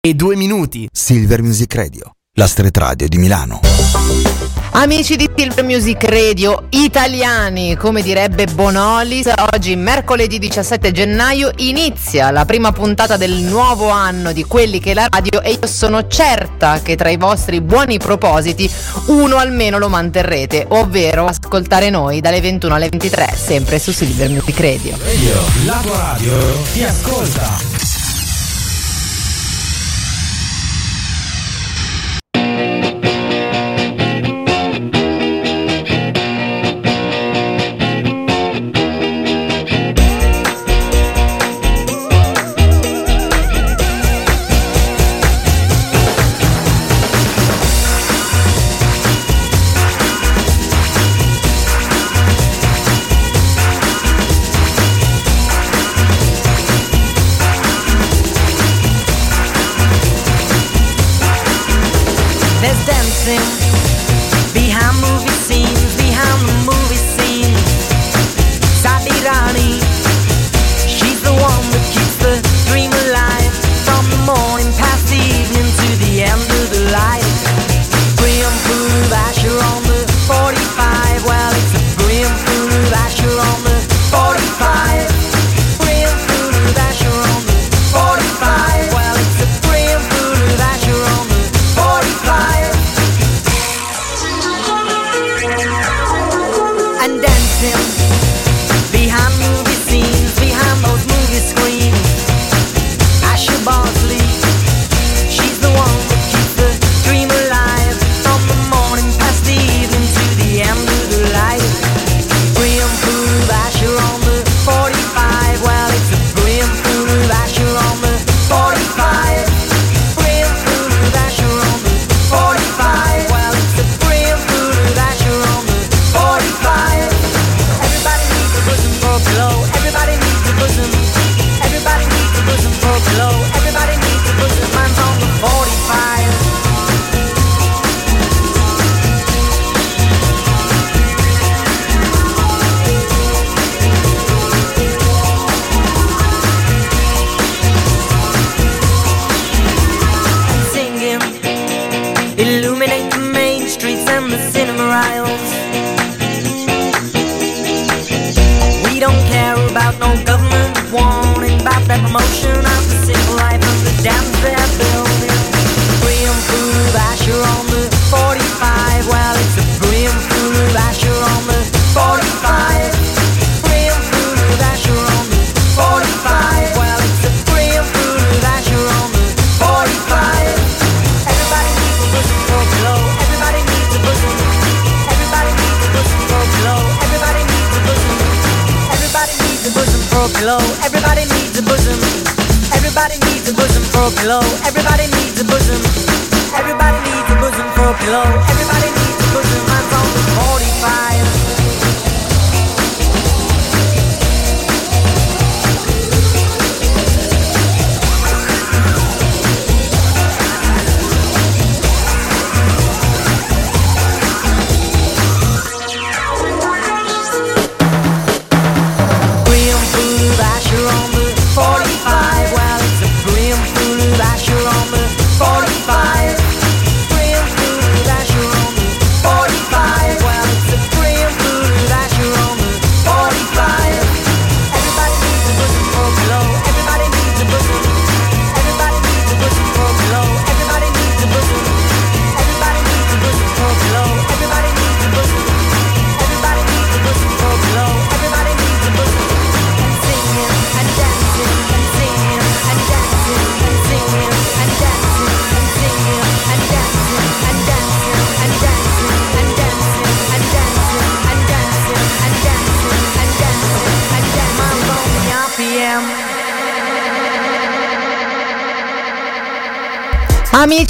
e due minuti. Silver Music Radio, la street radio di Milano. Amici di Silver Music Radio italiani, come direbbe Bonolis, oggi mercoledì 17 gennaio inizia la prima puntata del nuovo anno di quelli che la radio e io sono certa che tra i vostri buoni propositi uno almeno lo manterrete, ovvero ascoltare noi dalle 21 alle 23 sempre su Silver Music Radio. Radio, la tua radio ti ascolta.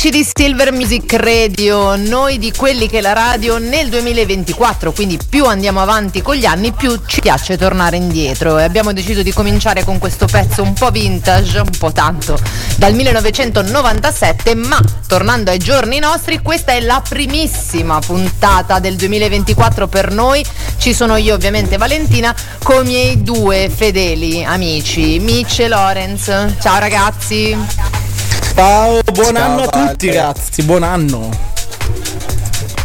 Amici di Silver Music Radio, noi di quelli che la radio nel 2024, quindi più andiamo avanti con gli anni, più ci piace tornare indietro e abbiamo deciso di cominciare con questo pezzo un po' vintage, un po' tanto, dal 1997, ma tornando ai giorni nostri, questa è la primissima puntata del 2024 per noi. Ci sono io ovviamente Valentina con i miei due fedeli amici, Mitch e Lorenz. Ciao ragazzi. Ciao, buon Ciao, anno a Vale. tutti ragazzi, buon anno.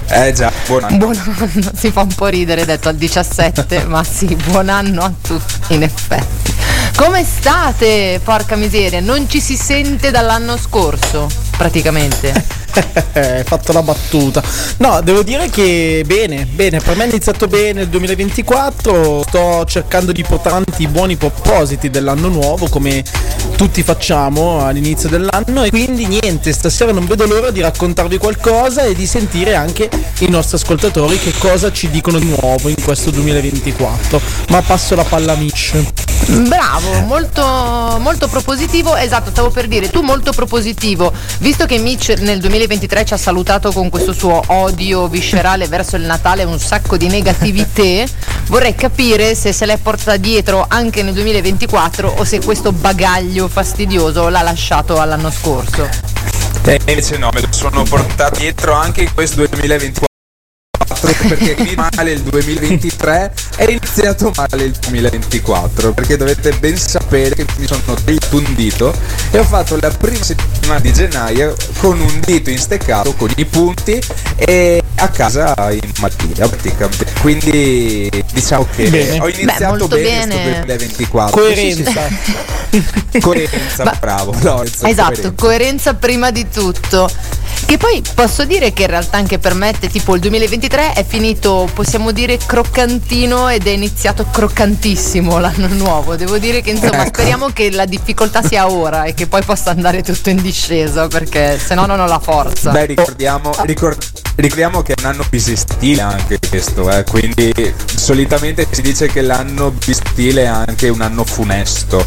Eh già, buon anno. Buon anno, si fa un po' ridere detto al 17, ma sì, buon anno a tutti in effetti. Come state? Porca miseria, non ci si sente dall'anno scorso, praticamente. Hai fatto la battuta. No, devo dire che bene, bene, per me è iniziato bene il 2024, sto cercando di portare avanti i buoni propositi dell'anno nuovo come tutti facciamo all'inizio dell'anno e quindi niente, stasera non vedo l'ora di raccontarvi qualcosa e di sentire anche i nostri ascoltatori che cosa ci dicono di nuovo in questo 2024. Ma passo la palla a Mitch. Bravo, molto, molto propositivo. Esatto, stavo per dire, tu molto propositivo. Visto che Mitch nel 2023 ci ha salutato con questo suo odio viscerale verso il Natale, un sacco di negatività, vorrei capire se se l'è portata dietro anche nel 2024 o se questo bagaglio fastidioso l'ha lasciato all'anno scorso. E invece no, me lo sono portato dietro anche in questo 2024 perché mi male il 2023 è iniziato male il 2024 perché dovete ben sapere che mi sono tagliato un dito e ho fatto la prima settimana di gennaio con un dito insteccato con i punti e a casa in malattia praticamente quindi diciamo che Bene. ho iniziato molto bene, bene. questo 2024 Coerenza. Coerenza Ma- bravo Lorenzo, Esatto, coerenza. coerenza prima di tutto. Che poi posso dire che in realtà anche per me, tipo il 2023 è finito, possiamo dire, croccantino ed è iniziato croccantissimo l'anno nuovo. Devo dire che insomma Ecco. speriamo che la difficoltà sia ora e che poi possa andare tutto in discesa perché se no non ho la forza. Beh, ricordiamo, ricord- ricordiamo che è un anno bisestile anche questo, eh, quindi solitamente si dice che l'anno bisestile è anche un anno funesto,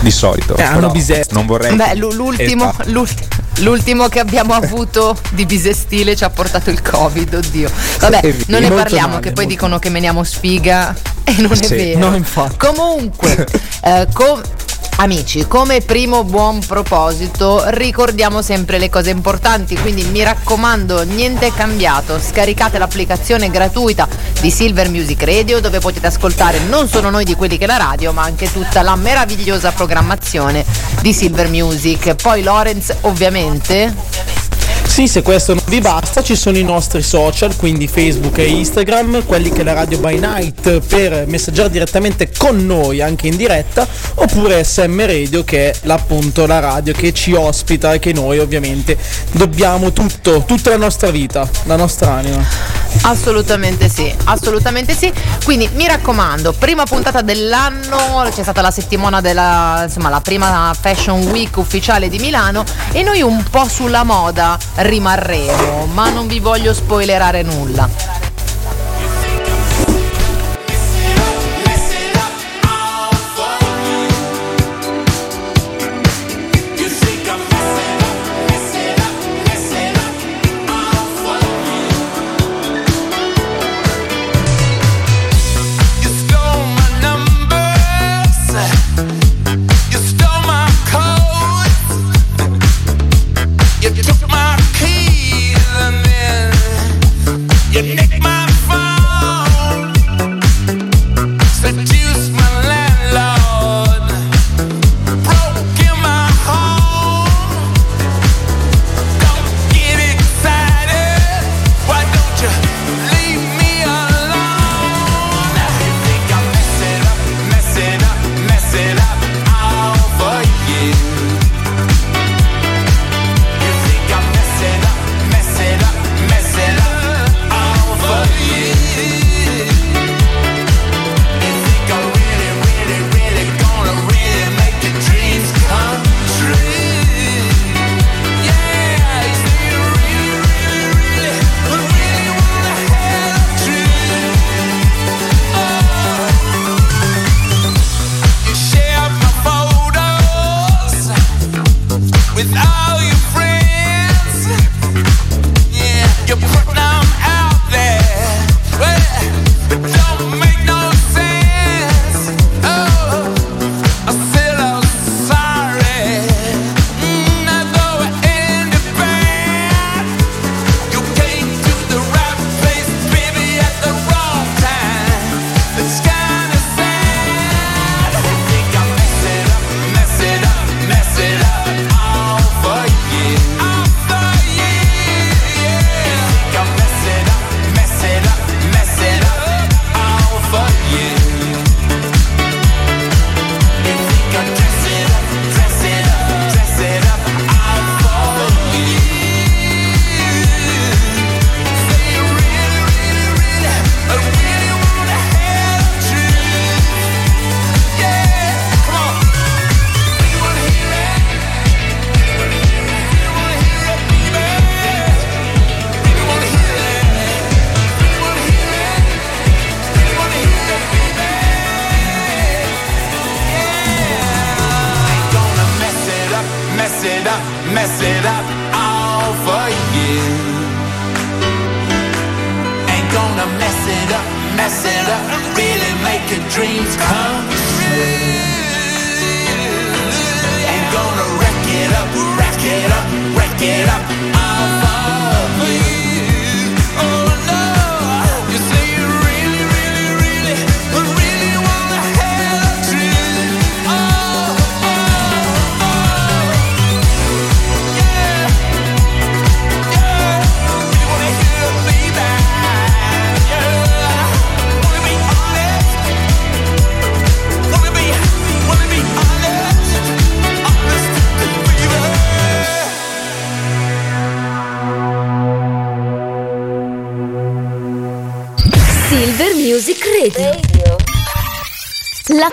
di solito. Eh, anno però bisesto. Non vorrei... Beh, l'u- l'ultimo, Esatto. l'ulti- l'ultimo che abbiamo avuto di bisestile ci ha portato il Covid, oddio. Vabbè, È vero. non ne parliamo, male, che poi dicono che meniamo sfiga e non è Sì. vero. No, infatti. Comunque, eh, com- Amici, come primo buon proposito ricordiamo sempre le cose importanti, quindi mi raccomando niente è cambiato, scaricate l'applicazione gratuita di Silver Music Radio dove potete ascoltare non solo noi di quelli che la radio ma anche tutta la meravigliosa programmazione di Silver Music. Poi Lorenz ovviamente Sì, se questo non vi basta, ci sono i nostri social, quindi Facebook e Instagram, quelli che è la radio by night per messaggiare direttamente con noi anche in diretta, oppure SM Radio che è appunto la radio che ci ospita e che noi ovviamente dobbiamo tutto, tutta la nostra vita, la nostra anima. Assolutamente sì, assolutamente sì. Quindi mi raccomando, prima puntata dell'anno, c'è stata la settimana della, insomma, la prima Fashion Week ufficiale di Milano e noi un po' sulla moda rimarremo, ma non vi voglio spoilerare nulla.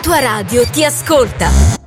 Tua radio ti ascolta.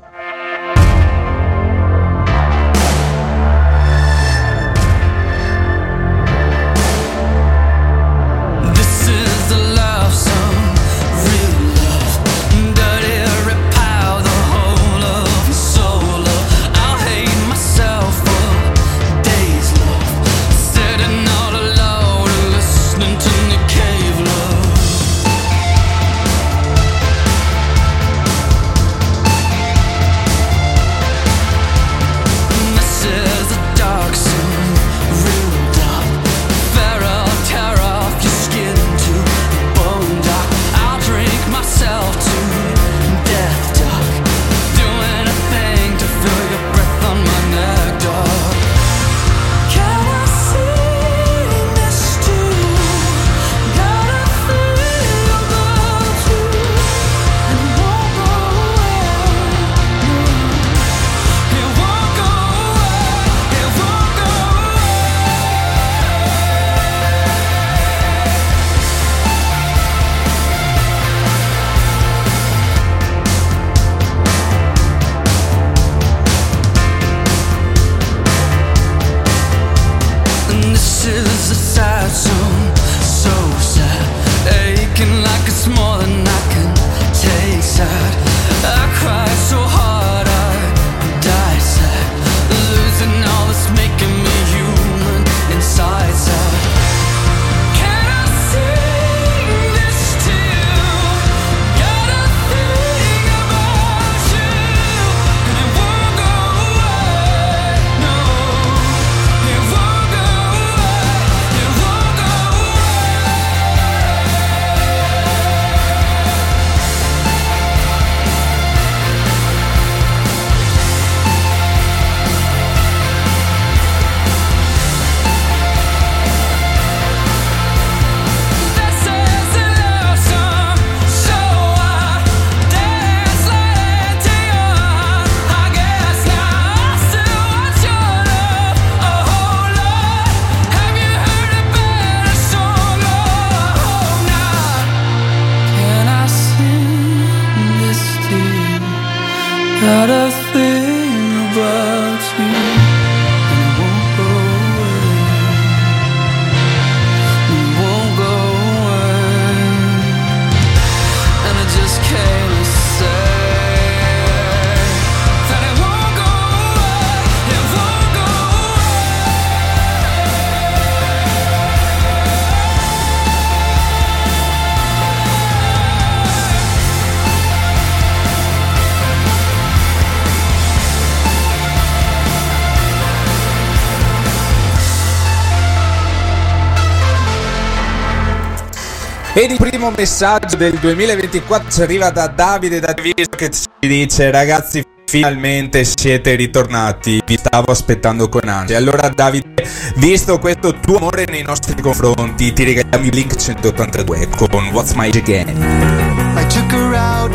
Primo messaggio del 2024 ci arriva da Davide da Treviso che ci dice ragazzi finalmente siete ritornati, vi stavo aspettando con ansia. Allora Davide, visto questo tuo amore nei nostri confronti, ti regaliamo il Blink 182 con What's My Again. I took her out.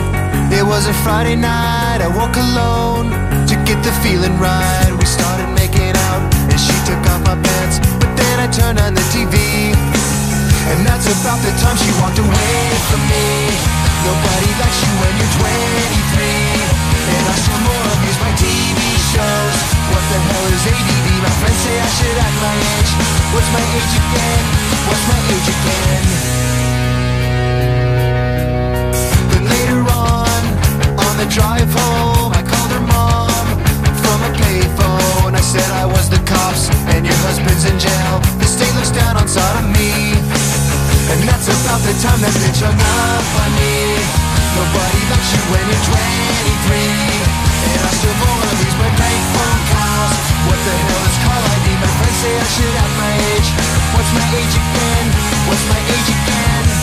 It was a Friday night. I woke alone to get the feeling right. We started making out, and she took off my pants. But then I turned on the TV, And that's about the time she walked away from me. Nobody likes you when you're 23 And I still more abuse my TV shows. What the hell is ADD? My friends say I should act my age. What's my age again? What's my age again? But later on, on the drive home I called her mom from a payphone I said I was the cops and your husband's in jail. The state looks down on sodomy cop bitch hung up on me. Nobody likes you when you're 23. And I still wanna lose my bank phone calls. What the hell is call ID? My friends say I should have my age. What's my age again? What's my age again?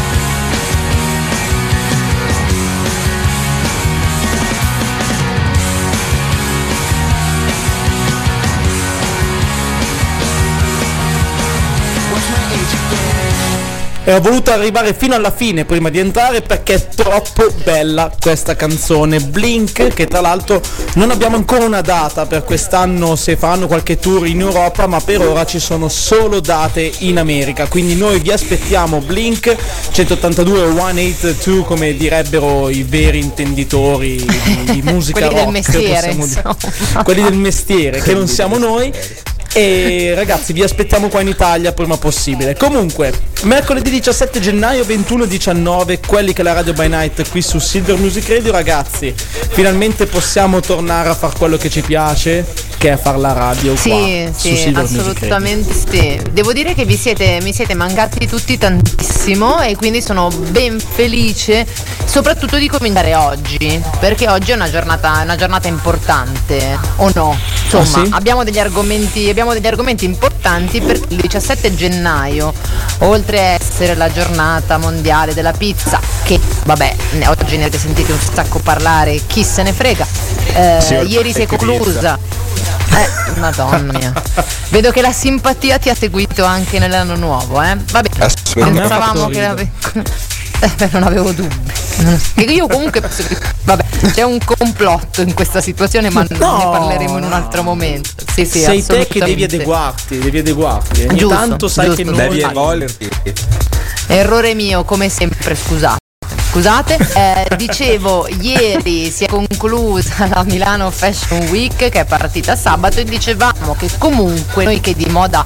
E ho voluto arrivare fino alla fine prima di entrare perché è troppo bella questa canzone. Blink, che tra l'altro non abbiamo ancora una data per quest'anno se faranno qualche tour in Europa, ma per ora ci sono solo date in America. Quindi noi vi aspettiamo Blink 182 o 182 come direbbero i veri intenditori di, di musica Quelli del rock. mestiere, possiamo dire. insomma. Quelli del mestiere, che non siamo noi. E ragazzi, vi aspettiamo qua in Italia prima possibile. Comunque, mercoledì 17 gennaio 21.19, quelli che la Radio by Night qui su Silver Music Radio, ragazzi. Finalmente possiamo tornare a fare quello che ci piace, che è fare la radio Sì, qua sì, assolutamente sì. Devo dire che vi siete, mi siete mancati tutti tantissimo e quindi sono ben felice soprattutto di cominciare oggi, perché oggi è una giornata, una giornata importante, o no? Insomma, Ah, sì? abbiamo degli argomenti, abbiamo degli argomenti importanti perché il 17 gennaio, oltre a essere la giornata mondiale della pizza, che vabbè, oggi ne avete sentito un sacco parlare, chi se ne frega. eh, ieri si è conclusa. Eh, madonna mia. Vedo che la simpatia ti ha seguito anche nell'anno nuovo, eh? Vabbè, pensavamo che ave- eh, non avevo dubbi. Che io comunque penso che- vabbè, c'è un complotto in questa situazione, ma No, ne parleremo in un altro momento. Sì, sì, Sei te che devi adeguarti, devi adeguarti. Ogni Giusto, tanto sai giusto. che non Devi evolverti. Errore mio, come sempre, scusate. Scusate, eh, dicevo, ieri si è conclusa la Milano Fashion Week che è partita sabato e dicevamo che comunque noi che di moda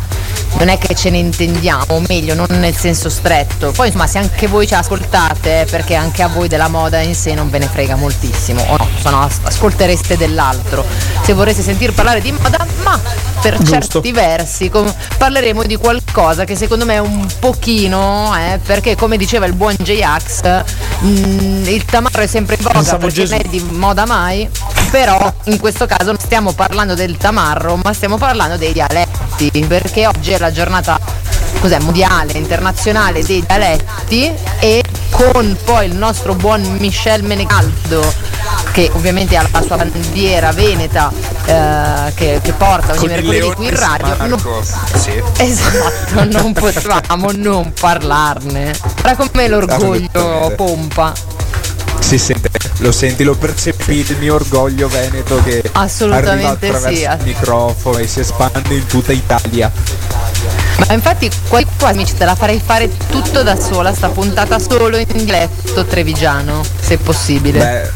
non è che ce ne intendiamo, o meglio, non nel senso stretto. Poi insomma se anche voi ci ascoltate, eh, perché anche a voi della moda in sé non ve ne frega moltissimo, o no, se no as- ascoltereste dell'altro. Se vorreste sentir parlare di moda, ma per Giusto. certi versi com- parleremo di qualcosa che secondo me è un pochino, eh, perché come diceva il buon J-Ax, mm, il tamarro è sempre in voga Pensavo perché Gesù. non è di moda mai, però in questo caso non stiamo parlando del tamarro, ma stiamo parlando dei dialetti, perché oggi è la giornata cos'è, mondiale, internazionale dei dialetti e con poi il nostro buon Michel Menegaldo che ovviamente ha la sua bandiera veneta eh, che, che porta ogni Con mercoledì qui in radio. Non- Sì. Esatto, non potevamo non parlarne. Guarda come l'orgoglio pompa. Si sente, lo senti, lo percepi il mio orgoglio veneto che arriva attraverso sì. il microfono e si espande in tutta Italia. Ma infatti qua, qua amici te la farei fare tutto da sola, sta puntata solo in dialetto trevigiano, se possibile. Beh,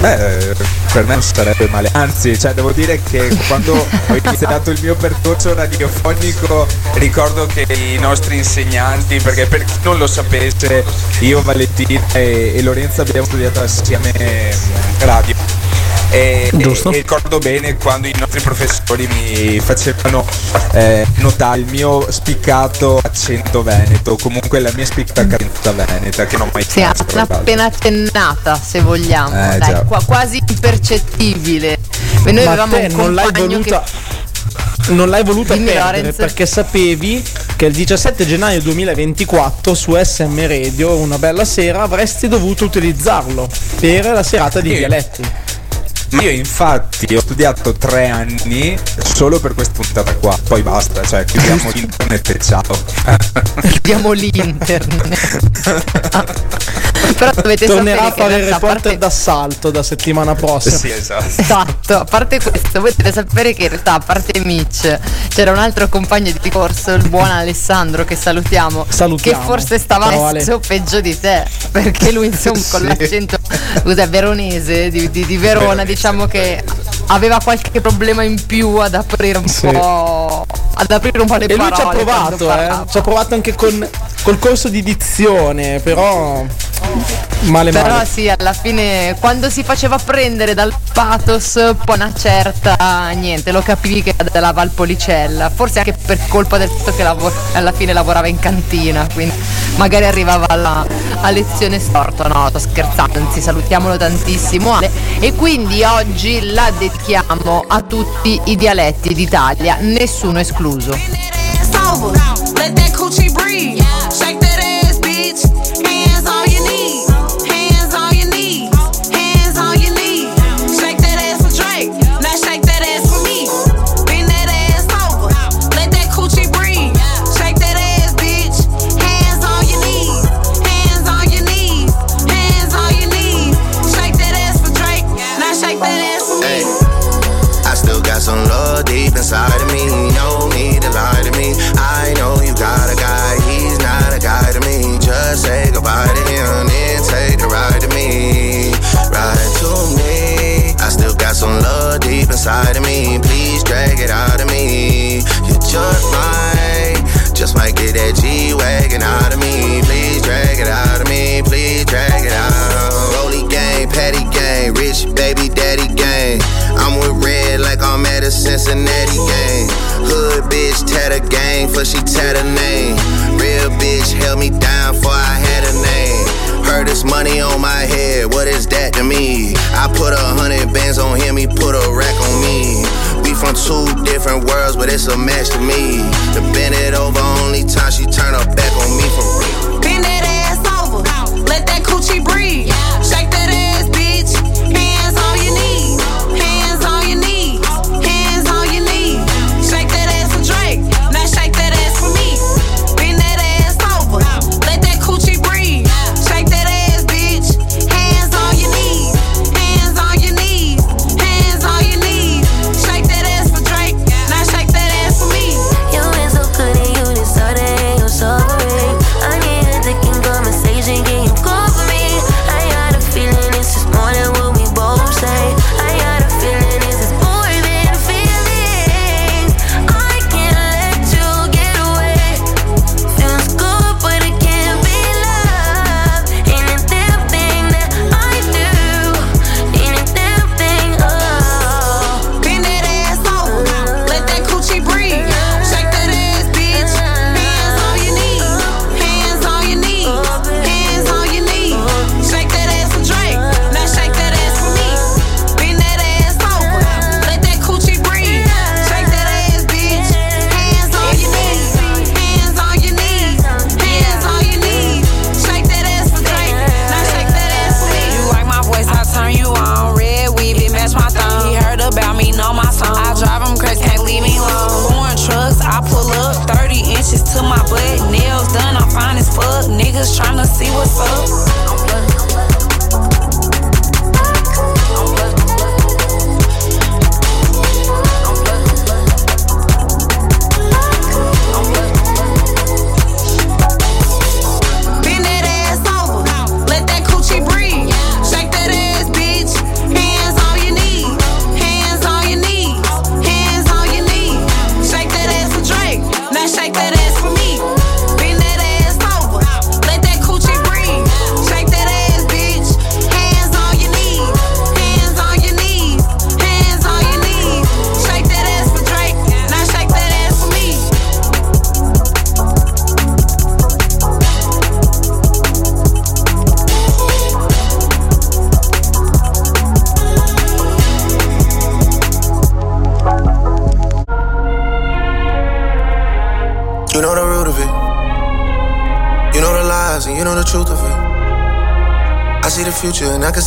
beh, per me non sarebbe male. Anzi, cioè, devo dire che quando ho iniziato il mio percorso radiofonico ricordo che i nostri insegnanti, perché per chi non lo sapesse, io, Valentina e, e Lorenza abbiamo studiato assieme mm, radio. E, Giusto. e- e ricordo bene quando i nostri professori mi facevano eh, notare il mio spiccato accento veneto, comunque la mia spiccata veneta che non ho mai Sì, appena, accennata, se vogliamo. Eh, Dai, qua- quasi impercettibile. E noi Ma avevamo te un non l'hai voluta. che Non l'hai voluta Dimmi, perdere Lorenz. perché sapevi che il 17 gennaio 2024 su SM Radio, una bella sera, avresti dovuto utilizzarlo per la serata di Sì. dialetti. Ma io infatti ho studiato tre anni solo per questa puntata qua. Poi basta, cioè chiudiamo internet e ciao. Diamo l'internet. Però dovete Tornerà a sapere che fare il a reporter parte- d'assalto da settimana prossima. sì, esatto. Esatto, a parte questo, voi dovete sapere che in realtà, a parte Mitch, c'era un altro compagno di corso, il buon Alessandro, che salutiamo, Salutiamo. che forse stava Ciao, Ale. messo peggio di te, perché lui insomma con Sì. l'accento scusa, veronese di, di- di Verona, Veronese, diciamo che aveva qualche problema in più ad aprire un Sì. po' ad aprire un po' le E lui parole ci ha provato, eh. Ci ha provato anche con, col corso di dizione, però male Però male. sì, alla fine quando si faceva prendere dal pathos, poi una certa, niente, lo capivi che era della Valpolicella, forse anche per colpa del fatto che lavor- alla fine lavorava in cantina, quindi magari arrivava alla, a lezione storto, no, sto scherzando, anzi salutiamolo tantissimo Ale. e quindi oggi la dedichiamo a tutti i dialetti d'Italia, nessuno escluso. Inside of me. No need to lie to me. I know you got a guy, he's not a guy to me. Just say goodbye to him, then take the ride to me. Ride to me. I still got some love deep inside of me. Please drag it out of me. You just might, just might get that G wagon out of me. Please drag it out of me. Please drag it out. Rolly gang, patty gang, rich baby daddy Cincinnati game. Hood bitch, tatter gang, for she tatter name. Real bitch held me down for I had a name. Heard this money on my head, what is that to me? I put a hundred bands on him, he put a rack on me. We from two different worlds, but it's a match to me. To bend it over, only time she turn her back on me for real.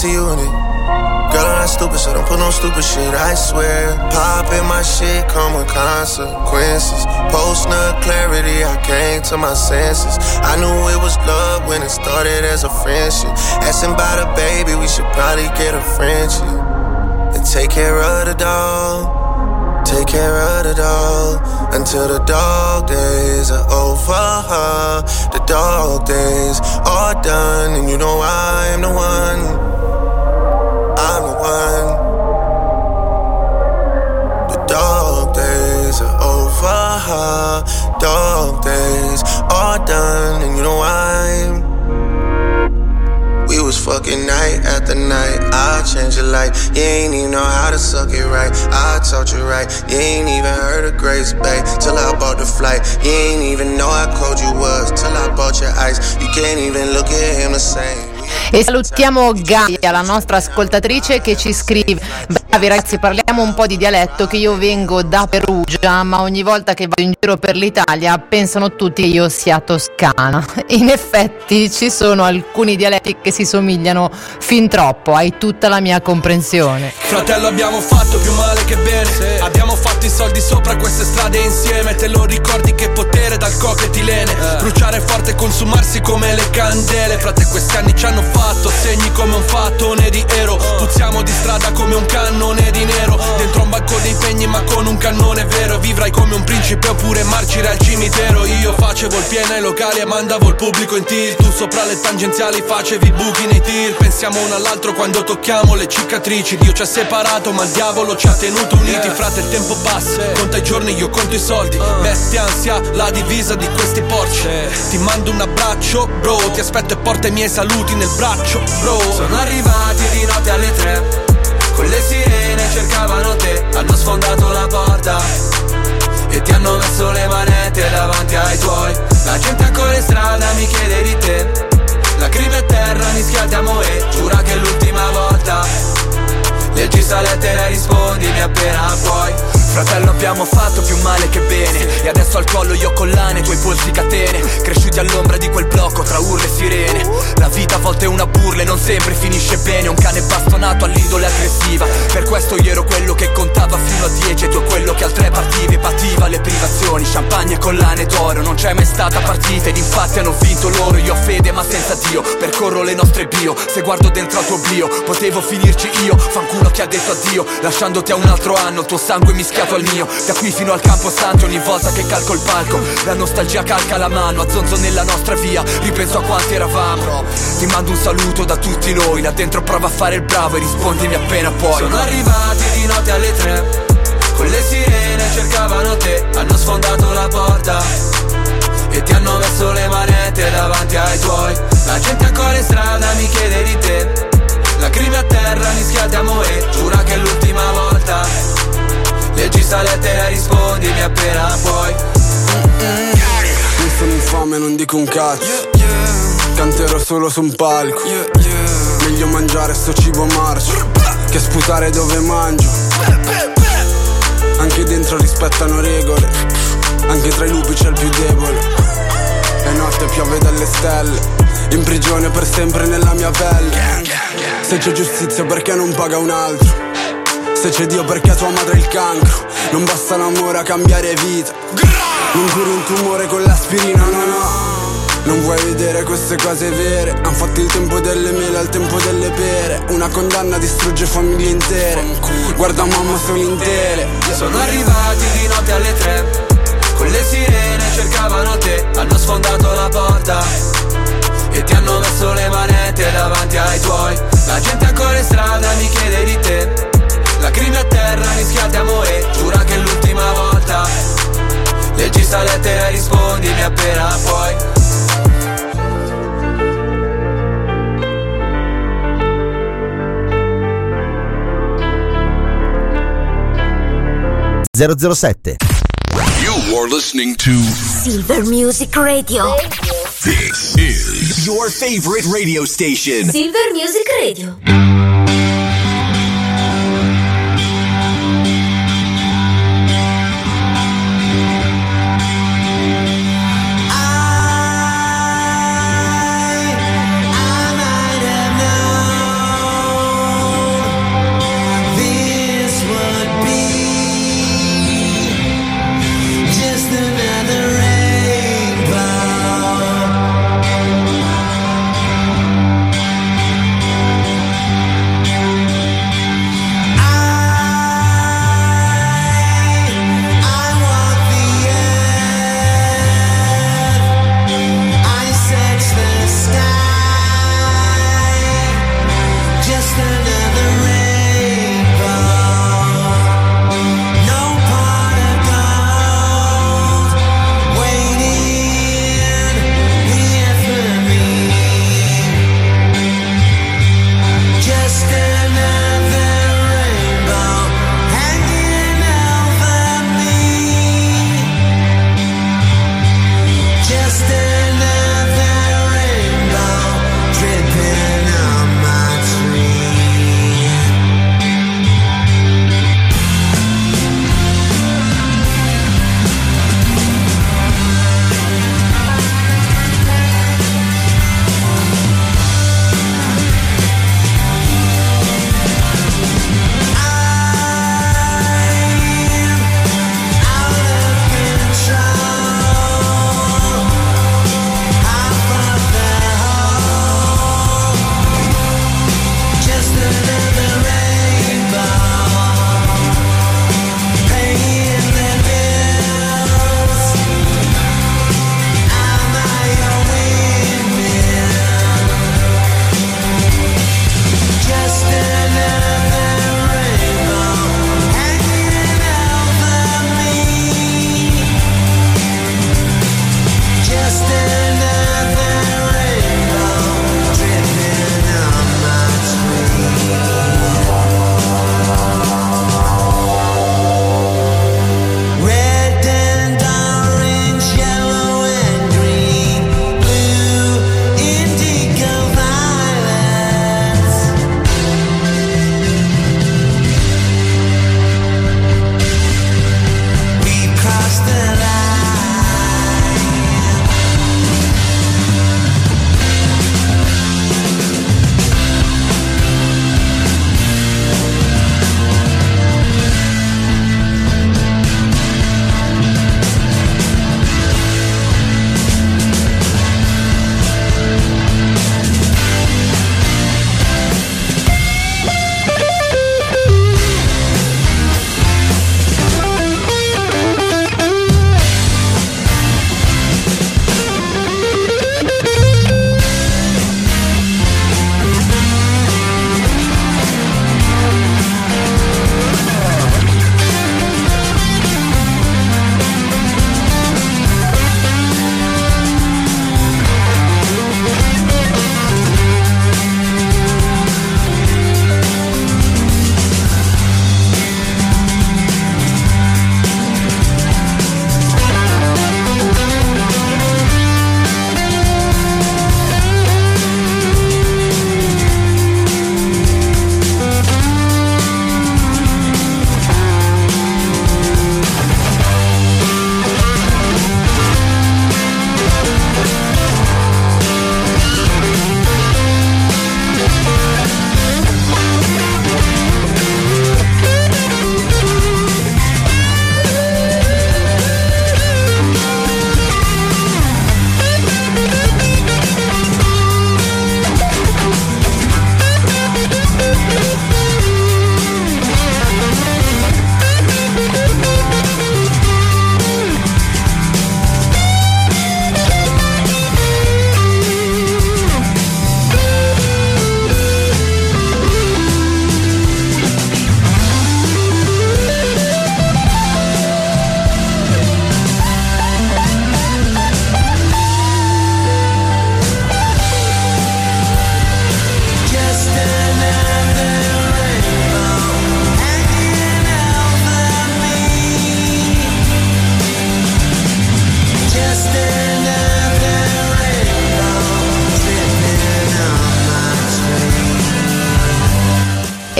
See you in it. Girl, I'm not stupid, so don't put no stupid shit, I swear. Poppin' my shit come with consequences. Post no clarity, I came to my senses. I knew it was love when it started as a friendship. Asking about a baby, we should probably get a friendship. And take care of the dog. Take care of the dog until the dog days are over. The dog days are done, and you know I am the one. Over. Dog days are done, and you know I'm. We was fucking night after night. I'll change your life. You ain't even know how to suck it right. I taught you right. You ain't even heard of Grace Bay till I bought the flight. You ain't even know how cold you was till I bought your ice. You can't even look at him the same. E salutiamo Gaia, la nostra ascoltatrice che ci scrive: Bravi ragazzi, parliamo un po' di dialetto. Che io vengo da Perugia, ma ogni volta che vado in giro per l'Italia pensano tutti che io sia toscana. In effetti ci sono alcuni dialetti che si somigliano fin troppo, hai tutta la mia comprensione. Fratello abbiamo fatto più male che bene. Abbiamo fatto i soldi sopra queste strade insieme. Te lo ricordi che potere dal cochetilene Bruciare forte e consumarsi come le candele. Frate questi anni ci hanno fatto segni come un fattone di ero. Puzziamo di strada come un cannone di nero. Dentro un banco dei pegni ma con un cannone vero Vivrai come un principe oppure marcire al cimitero. Io facevo il pieno ai locali e mandavo il pubblico in tir. Tu sopra le tangenziali facevi buchi nei tir. Pensiamo uno all'altro quando tocchiamo le cicatrici. Dio ci ha separato ma il diavolo ci ha tenuto uniti. Frate il tempo passa, conta i giorni io conto i soldi. Mette ansia la divisa di questi porci. Ti mando un abbraccio bro Ti aspetto e porta i miei saluti nel braccio bro. Sono arrivati di notte alle tre Con le sirene cercavano te Hanno sfondato la porta E ti hanno messo le manette davanti ai tuoi. La gente ancora in strada mi chiede di te. Lacrime a terra mischiate a moe Giura che è l'ultima volta. Leggi sta lettera e rispondimi appena puoi Fratello abbiamo fatto più male che bene. E adesso al collo io collane, tuoi polsi catene. Cresciuti all'ombra di quel blocco tra urle e sirene. La vita a volte è una burla e non sempre finisce bene. Un cane bastonato all'idole aggressiva. Per questo io ero quello che contava fino a 10 E tu quello che al tre partive pativa le privazioni. Champagne e collane d'oro, non c'è mai stata partita. Ed infatti hanno vinto loro, io ho fede ma senza Dio. Percorro le nostre bio, se guardo dentro al tuo oblio Potevo finirci io, fanculo chi ha detto addio Lasciandoti a un altro anno, il tuo sangue mischiato al mio Da qui fino al campo santo ogni volta che calco il palco La nostalgia calca la mano, a zonzo nella nostra via Ripenso a quanti eravamo. Ti mando un saluto da tutti noi Là dentro prova a fare il bravo e rispondimi appena puoi. Sono arrivati di notte alle tre Con le sirene cercavano te Hanno sfondato la porta E ti hanno messo le manette davanti ai tuoi. La gente ancora in strada mi chiede di te Lacrime a terra mischiate a moe Giura che è l'ultima volta Leggi lettera e rispondimi appena puoi Non sono infame, non dico un cazzo. Canterò solo su un palco. Meglio mangiare sto cibo marcio Che sputare dove mangio. Anche dentro rispettano regole. Anche tra i lupi c'è il più debole. E notte piove dalle stelle. In prigione per sempre nella mia pelle. Se c'è giustizia perché non paga un altro se c'è Dio perché tua madre è il cancro. Non basta l'amore a cambiare vita. Non curi un tumore con l'aspirina, no no. Non vuoi vedere queste cose vere? Han fatto il tempo delle mele al tempo delle pere. Una condanna distrugge famiglie intere. Guarda mamma sono intere. Sono arrivati di notte alle tre. Con le sirene cercavano te. Hanno sfondato la porta. E ti hanno messo le manette davanti ai tuoi. La gente ancora in strada mi chiede di te Lacrime a terra mischiate a moe Giura che è l'ultima volta Leggi sta lettera e rispondimi appena puoi 007. You are listening to Silver Music Radio. This is your favorite radio station. Silver Music Radio.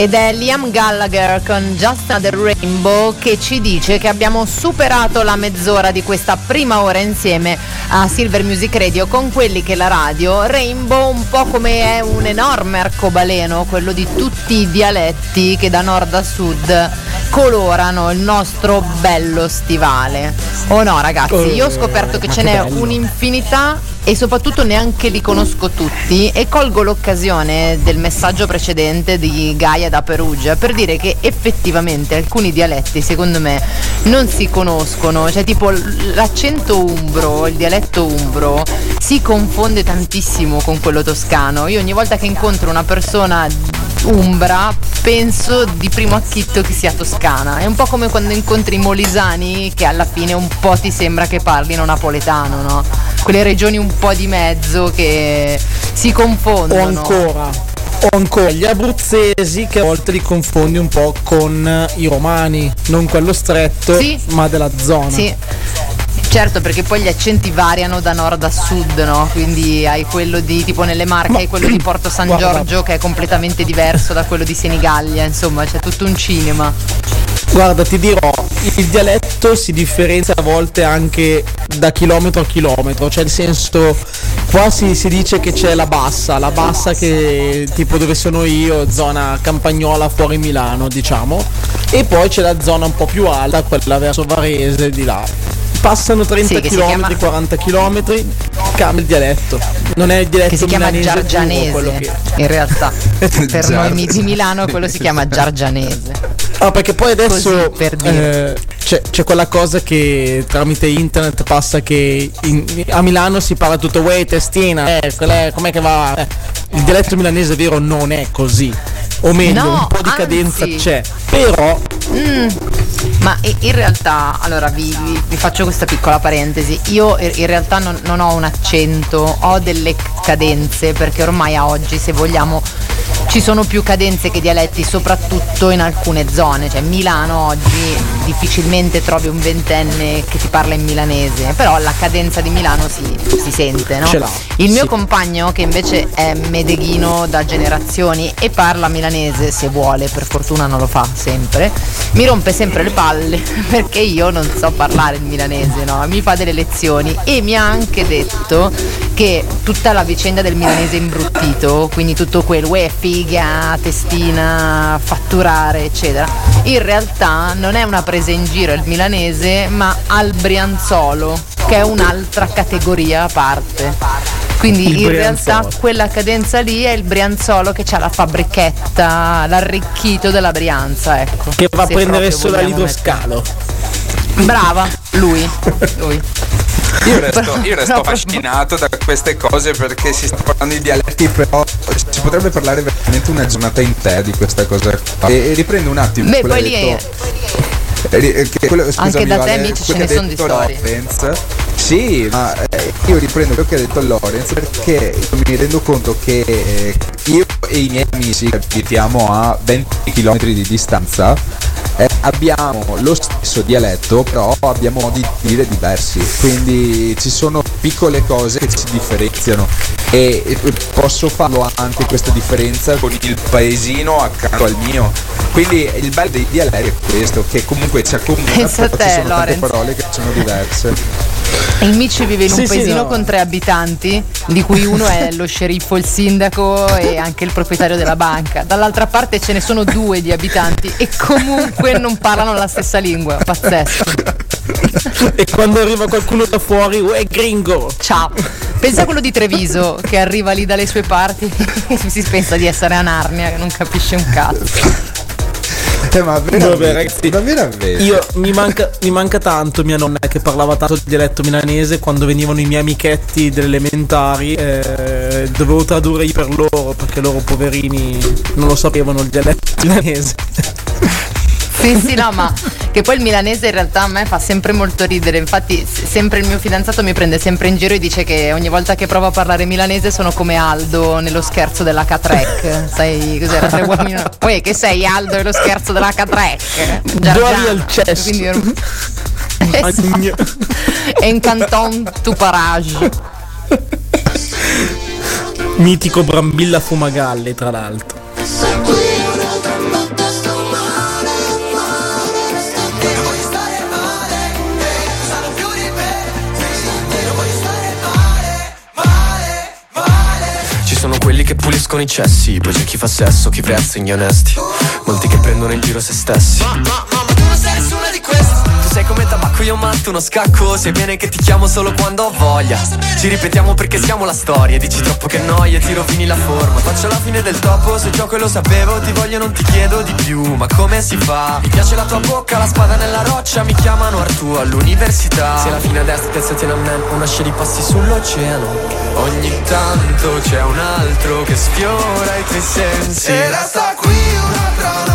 Ed è Liam Gallagher con Just Another Rainbow che ci dice che abbiamo superato la mezz'ora di questa prima ora insieme a Silver Music Radio con quelli che la radio Rainbow un po' come è un enorme arcobaleno, quello di tutti i dialetti che da nord a sud colorano il nostro bello stivale. Oh no ragazzi, io ho scoperto che ce n'è un'infinità e soprattutto neanche li conosco tutti e colgo l'occasione del messaggio precedente di Gaia da Perugia per dire che effettivamente alcuni dialetti secondo me non si conoscono, cioè tipo l'accento umbro, il dialetto umbro si confonde tantissimo con quello toscano. Io ogni volta che incontro una persona umbra penso di primo acchitto che sia toscana. È un po' come quando incontri i molisani che alla fine un po' ti sembra che parlino napoletano, no? Quelle regioni un po' di mezzo che si O confondono. ancora, o ancora gli abruzzesi che a volte li confondi un po' con i romani, non quello stretto, Sì. ma della zona. Sì. Certo, perché poi gli accenti variano da nord a sud, no? Quindi hai quello di tipo nelle Marche, hai quello di Porto San Guarda. Giorgio che è completamente diverso da quello di Senigallia, insomma, c'è tutto un cinema. Guarda, ti dirò, il dialetto si differenzia a volte anche da chilometro a chilometro, cioè nel senso, qua si, si dice che c'è la bassa, la bassa che tipo dove sono io, zona campagnola fuori Milano, diciamo, e poi c'è la zona un po' più alta, quella verso Varese di là. Passano 30 Sì, km, chiama- 40 km, cambia il dialetto. Non è il dialetto Che si chiama milanese puro, quello Giargianese, che- in realtà. per noi di Milano quello si chiama Giargianese. Ah, perché poi adesso per dire. eh, c'è, c'è quella cosa che tramite internet passa che in- a Milano si parla tutto Uè testina, eh, com'è che va? Eh, il dialetto milanese vero non è così. O meglio, No, un po' di anzi. cadenza c'è. Però Mm, Ma in realtà, allora vi, vi- vi faccio questa piccola parentesi. Io in realtà non, non ho un accento, ho delle cadenze perché ormai a oggi, se vogliamo, ci sono più cadenze che dialetti, soprattutto in alcune zone. Cioè Milano oggi difficilmente trovi un ventenne che ti parla in milanese, però la cadenza di Milano si, si sente, no? Il mio sì. compagno, che invece è medeghino da generazioni e parla milanese se vuole, per fortuna non lo fa sempre, mi rompe sempre le palle perché io non so parlare il milanese, no? Mi fa delle lezioni e mi ha anche detto che tutta la vicenda del milanese imbruttito, quindi tutto quel uè, figa, testina, fatturare, eccetera, in realtà non è una presa in giro il milanese, ma al brianzolo, che è un'altra categoria a parte. Quindi Il in brianzolo. realtà quella cadenza lì è il brianzolo che ha la fabbrichetta, l'arricchito della Brianza, ecco. che va a prendere solo l'idroscalo. Brava, lui. lui. Io resto, io resto affascinato da queste cose perché si sta parlando di dialetti, però si potrebbe parlare veramente una giornata intera di questa cosa qua. E, e riprendo un attimo. Beh, poi lì hai è- detto- eh, eh, che quello- scusami, Anche da te, Vale, amici, quello ce ne che ha son di storie. Sì, ma eh, io riprendo quello che ha detto Lorenz perché mi rendo conto che eh, io e i miei amici che abitiamo a 20 km di distanza eh, abbiamo lo stesso dialetto, però abbiamo modi di dire diversi. Quindi ci sono piccole cose che ci differenziano. E, e posso farlo anche questa differenza con il paesino accanto al mio. Quindi il bello dei dialetti è questo, che comunque ci accomuna, Pensa a però te, ci sono tante Lorenz. parole che sono diverse. Il Mici vive in un Sì, sì, paesino no. con tre abitanti, di cui uno è lo sceriffo, il sindaco e anche il proprietario della banca. Dall'altra parte ce ne sono due di abitanti e comunque non parlano la stessa lingua. Pazzesco. e quando arriva qualcuno da fuori, uè gringo! Ciao! Pensa a quello di Treviso che arriva lì dalle sue parti e si pensa di essere a Narnia, che non capisce un cazzo. Eh, ma veramente, Vabbè, ragazzi, ma veramente. Io mi manca, mi manca tanto mia nonna che parlava tanto il dialetto milanese quando venivano i miei amichetti delle elementari. eh, dovevo tradurre io per loro perché loro poverini non lo sapevano il dialetto milanese. Sì, sì, no, ma che poi il milanese in realtà a me fa sempre molto ridere. Infatti, sempre il mio fidanzato mi prende sempre in giro e dice che ogni volta che provo a parlare milanese sono come Aldo nello scherzo della Catrec. Sai cos'era? Tre uomini. Poi che sei Aldo nello scherzo della Catrec? Dori al cesso. Quindi orm- Esatto. È in canton tu parage. Mitico Brambilla Fumagalli, tra l'altro. Quelli che puliscono i cessi, poi c'è chi fa sesso, chi prezza gli onesti. Molti che prendono in giro se stessi. Ma, ma, ma tu non sei nessuna di queste sei come tabacco, io matto uno scacco. Sei bene che ti chiamo solo quando ho voglia. Ci ripetiamo perché siamo la storia. Dici troppo che noia, ti rovini la forma. Faccio la fine del topo, se gioco e lo sapevo. Ti voglio, non ti chiedo di più. Ma come si fa? Mi piace la tua bocca, la spada nella roccia. Mi chiamano Artù all'università. Se la fine a destra, piazza tiene a me. Una scia di passi sull'oceano. Ogni tanto c'è un altro che sfiora i tuoi sensi. E resta qui un'altra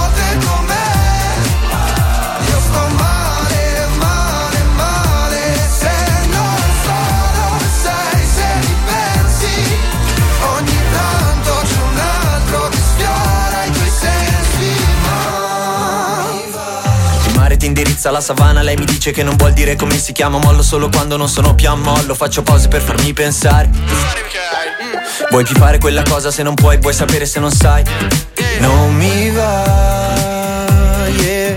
indirizza alla savana, lei mi dice che non vuol dire come si chiama Mollo solo quando non sono più a mollo Faccio pause per farmi pensare Vuoi più fare quella cosa se non puoi, vuoi sapere se non sai Non mi va, yeah,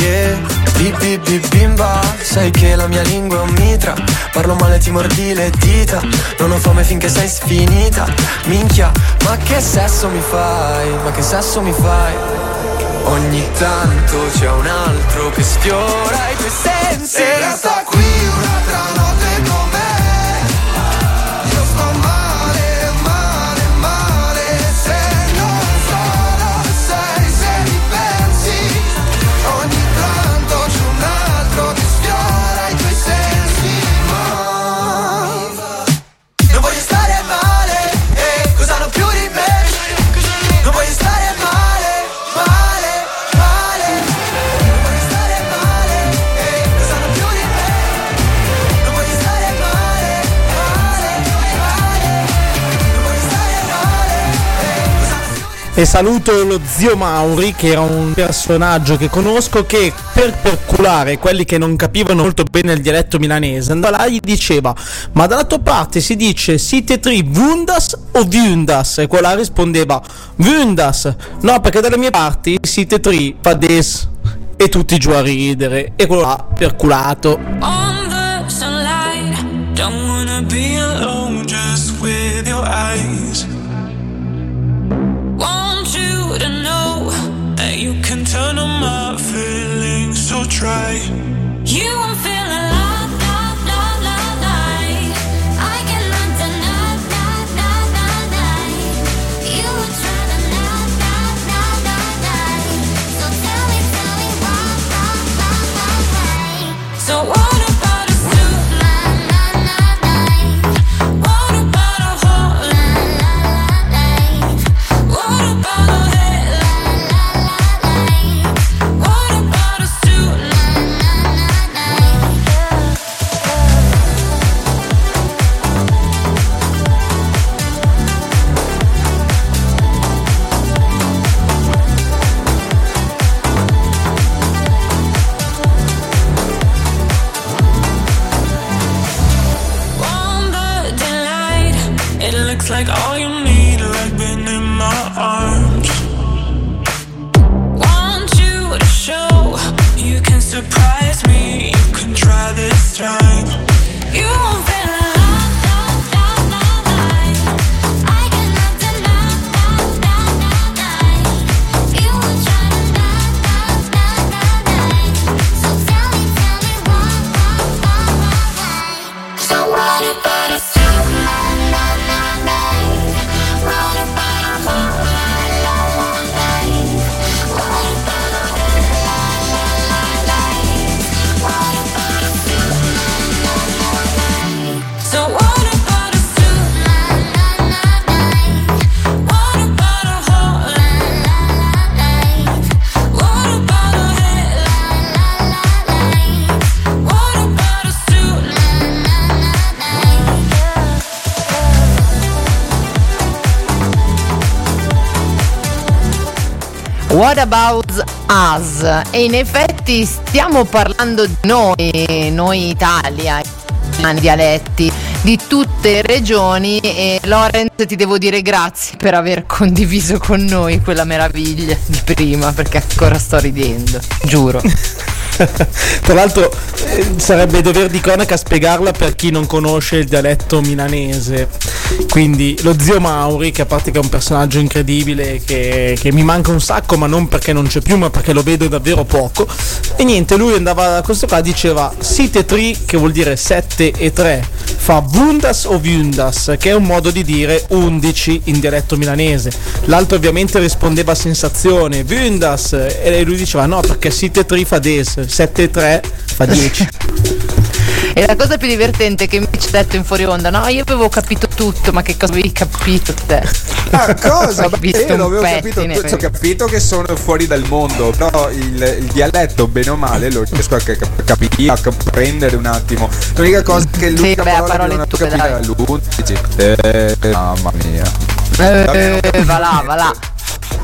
yeah Bip bip bip bimba Sai che la mia lingua è un mitra Parlo male ti mordi le dita Non ho fame finché sei sfinita Minchia, ma che sesso mi fai? Ma che sesso mi fai? Ogni tanto c'è un altro che sfiora i tuoi sensi. E resta qui un'altra Saluto lo zio Mauri, che era un personaggio che conosco, che per perculare quelli che non capivano molto bene il dialetto milanese, andava là e gli diceva: Ma dalla tua parte si dice siete tri Vundas o Vundas? E quella rispondeva: Vundas. No, perché dalle mie parti siete tri Fades. E tutti giù a ridere. E quello là perculato. On try. Looks like all What about us? E in effetti stiamo parlando di noi, noi Italia, i dialetti. di tutte le regioni e Lorenz ti devo dire grazie per aver condiviso con noi quella meraviglia di prima perché ancora sto ridendo, giuro. Tra l'altro eh, sarebbe dover di cronaca spiegarla per chi non conosce il dialetto milanese. Quindi lo zio Mauri, che a parte che è un personaggio incredibile, che, che mi manca un sacco, ma non perché non c'è più, ma perché lo vedo davvero poco. E niente, lui andava a questo qua, diceva site tri, che vuol dire 7 e 3, fa Bundas o Vundas, che è un modo di dire 11 in dialetto milanese. L'altro ovviamente rispondeva a sensazione, Vundas, e lui diceva no, perché site tri fa des, 7 e 3 fa 10. E la cosa più divertente è che mi ci ha detto in fuori onda, no, io avevo capito tutto, ma che cosa avevi capito te? Ah, cosa? Hai visto io non un avevo capito tutto, ho capito che sono fuori dal mondo, però il, il dialetto, bene o male, lo riesco a cap- capire, a comprendere un attimo. L'unica cosa che l'unica beh, a parola che parole non ho capito era l'11. Eh, mamma mia. Eh, va là, va là.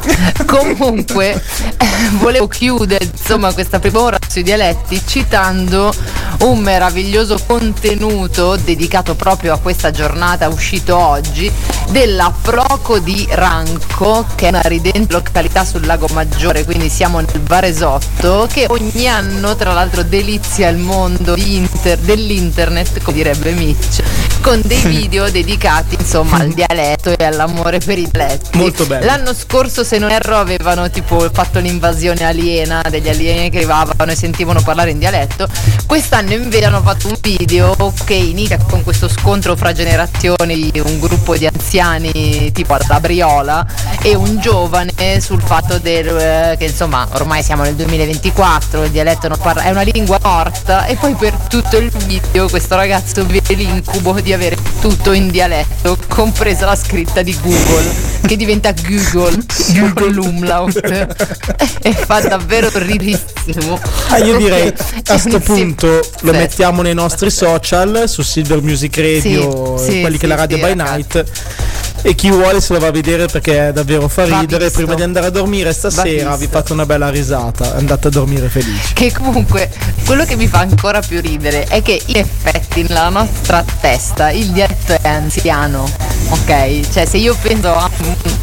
Comunque, eh, volevo chiudere insomma questa prima ora sui dialetti citando un meraviglioso contenuto dedicato proprio a questa giornata uscito oggi della Proco di Ranco, che è una ridente località sul lago Maggiore, quindi siamo nel Varesotto, che ogni anno tra l'altro delizia il mondo inter- dell'internet, come direbbe Mitch, con dei video dedicati insomma al dialetto e all'amore per i dialetti. Molto bello. L'anno scorso, se non erro, avevano tipo fatto l'invasione aliena degli alieni che arrivavano e sentivano parlare in dialetto. Quest'anno invece hanno fatto un video che inizia con questo scontro fra generazioni, un gruppo di anziani tipo alla Briola e un giovane sul fatto del, eh, che insomma ormai siamo nel 2024, il dialetto non parla, è una lingua morta e poi per tutto il video questo ragazzo vive l'incubo di avere tutto in dialetto, compresa la scritta di Google che diventa Google con l'umlaut e fa davvero ridissimo. Ah, io direi a sto un punto lo mettiamo nei nostri social su Silver Music Radio, Sì, sì, quelli che sì, la radio by night. E chi vuole se lo va a vedere perché davvero fa Va ridere. visto. Prima di andare a dormire stasera vi fate una bella risata. Andate a dormire felici. Che comunque quello che mi fa ancora più ridere è che in effetti nella nostra testa il dialetto è anziano, ok? Cioè se io penso a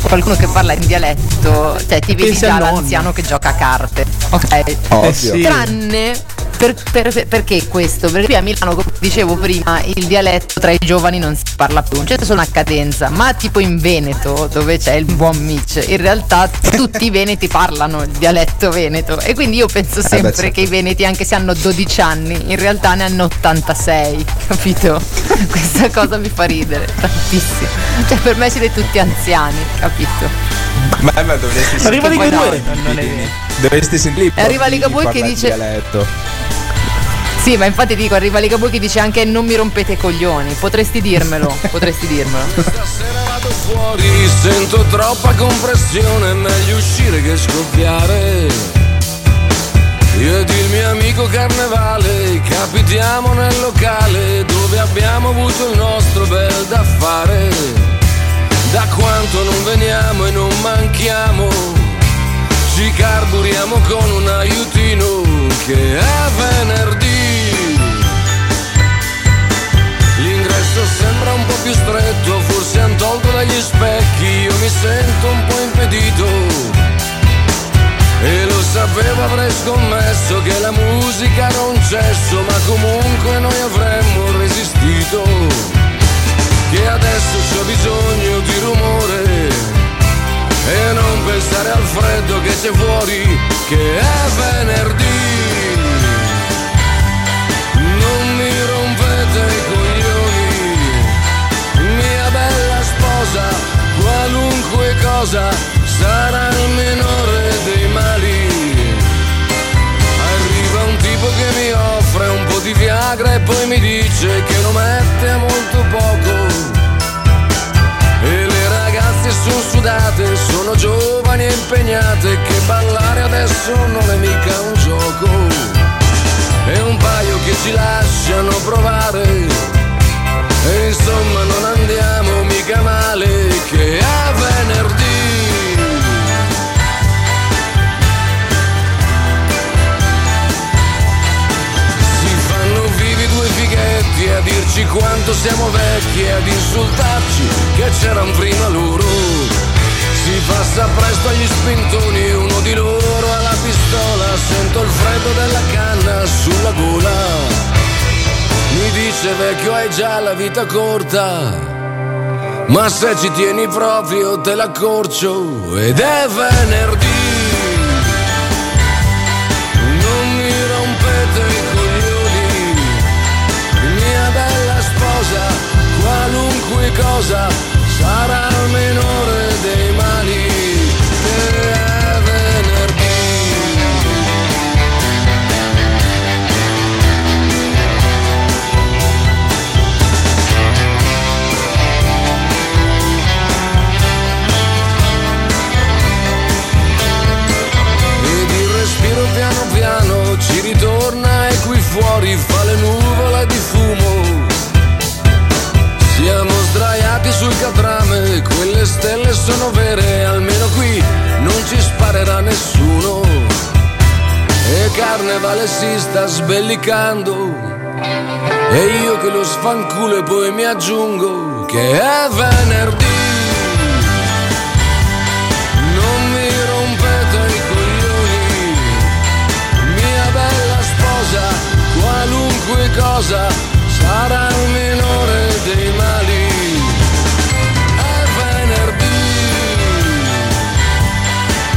qualcuno che parla in dialetto, cioè ti vedi già l'anziano che gioca a carte, ok? Ovvio. Eh sì. Tranne per- per- per- perché questo? Perché qui a Milano, come dicevo prima, il dialetto tra i giovani non si parla più, c'è solo una cadenza, ma tipo in Veneto, dove c'è il buon Mitch, in realtà tutti i veneti parlano il dialetto veneto e quindi io penso sempre certo. che i veneti, anche se hanno 12 anni, in realtà ne hanno 86, capito? Questa cosa mi fa ridere tantissimo. Cioè per me siete tutti anziani, capito? Ma, ma dovresti Arriva Ligabue. No, non è vero. Dovresti sentire. E arriva Ligabue che dice- Dialetto. Sì, ma infatti dico, arriva Ligabue che dice anche non mi rompete i coglioni, potresti dirmelo, potresti dirmelo. fuori sento troppa compressione, meglio uscire che scoppiare. Io ed il mio amico Carnevale capitiamo nel locale dove abbiamo avuto il nostro bel da fare. Da quanto non veniamo e non manchiamo, ci carburiamo con un aiutino che è venerdì. Sembra un po' più stretto, forse han tolto dagli specchi, io mi sento un po' impedito. E lo sapevo, avrei scommesso che la musica era un cesso, ma comunque noi avremmo resistito. Che adesso c'ho bisogno di rumore e non pensare al freddo che c'è fuori, che è venerdì. Sposa, qualunque cosa sarà il minore dei mali. Arriva un tipo che mi offre un po' di Viagra e poi mi dice che lo mette a molto poco. E le ragazze sono sudate, sono giovani e impegnate, che ballare adesso non è mica un gioco. E un paio che ci lasciano provare. Insomma non andiamo mica male che a venerdì. Si fanno vivi due fighetti a dirci quanto siamo vecchi, e ad insultarci che c'erano prima loro. Si passa presto agli spintoni, uno di loro ha la pistola, sento il freddo della canna sulla gola. Mi dice vecchio hai già la vita corta. Ma se ci tieni proprio te l'accorcio. Ed è venerdì. Non mi rompete i coglioni, mia bella sposa, qualunque cosa sarà almeno minore dei piano piano ci ritorna e qui fuori fa le nuvole di fumo. Siamo sdraiati sul catrame, quelle stelle sono vere, almeno qui non ci sparerà nessuno. E Carnevale si sta sbellicando. E io che lo sfanculo e poi mi aggiungo che è venerdì. qualunque cosa sarà il minore dei mali. È venerdì,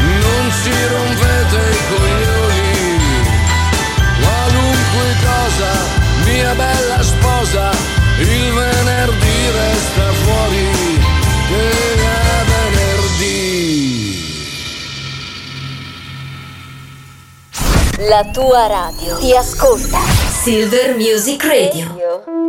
non si rompete i coglioni, qualunque cosa, mia bella sposa, il venerdì resta fuori. E è venerdì. La tua radio ti ascolta. Silver Music Radio.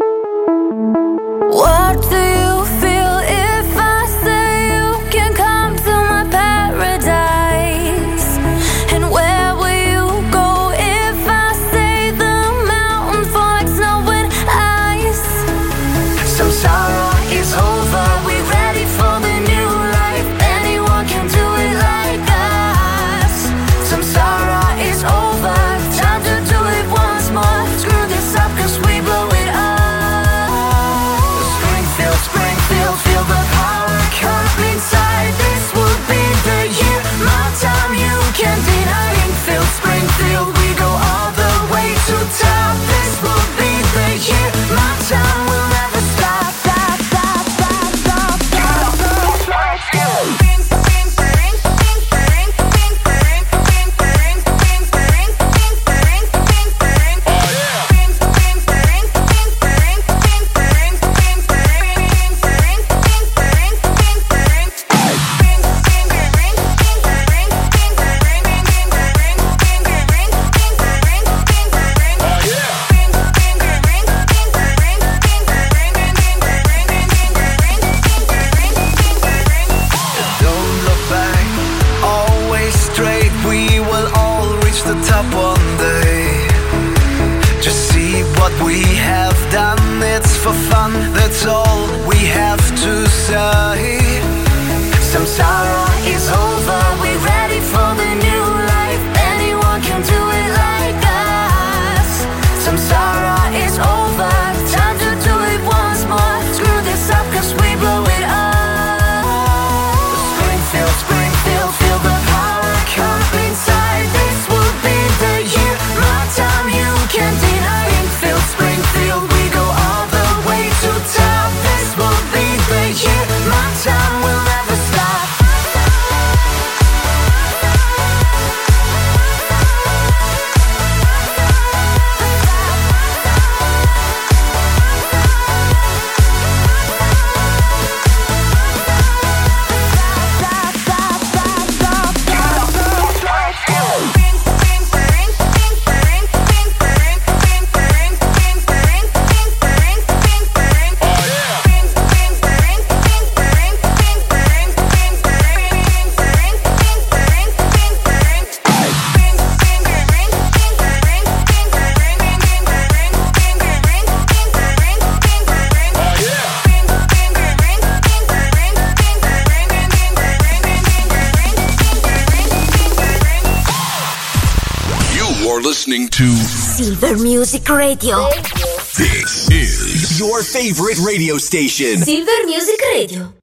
Music Radio. This is your favorite radio station. Silver Music Radio.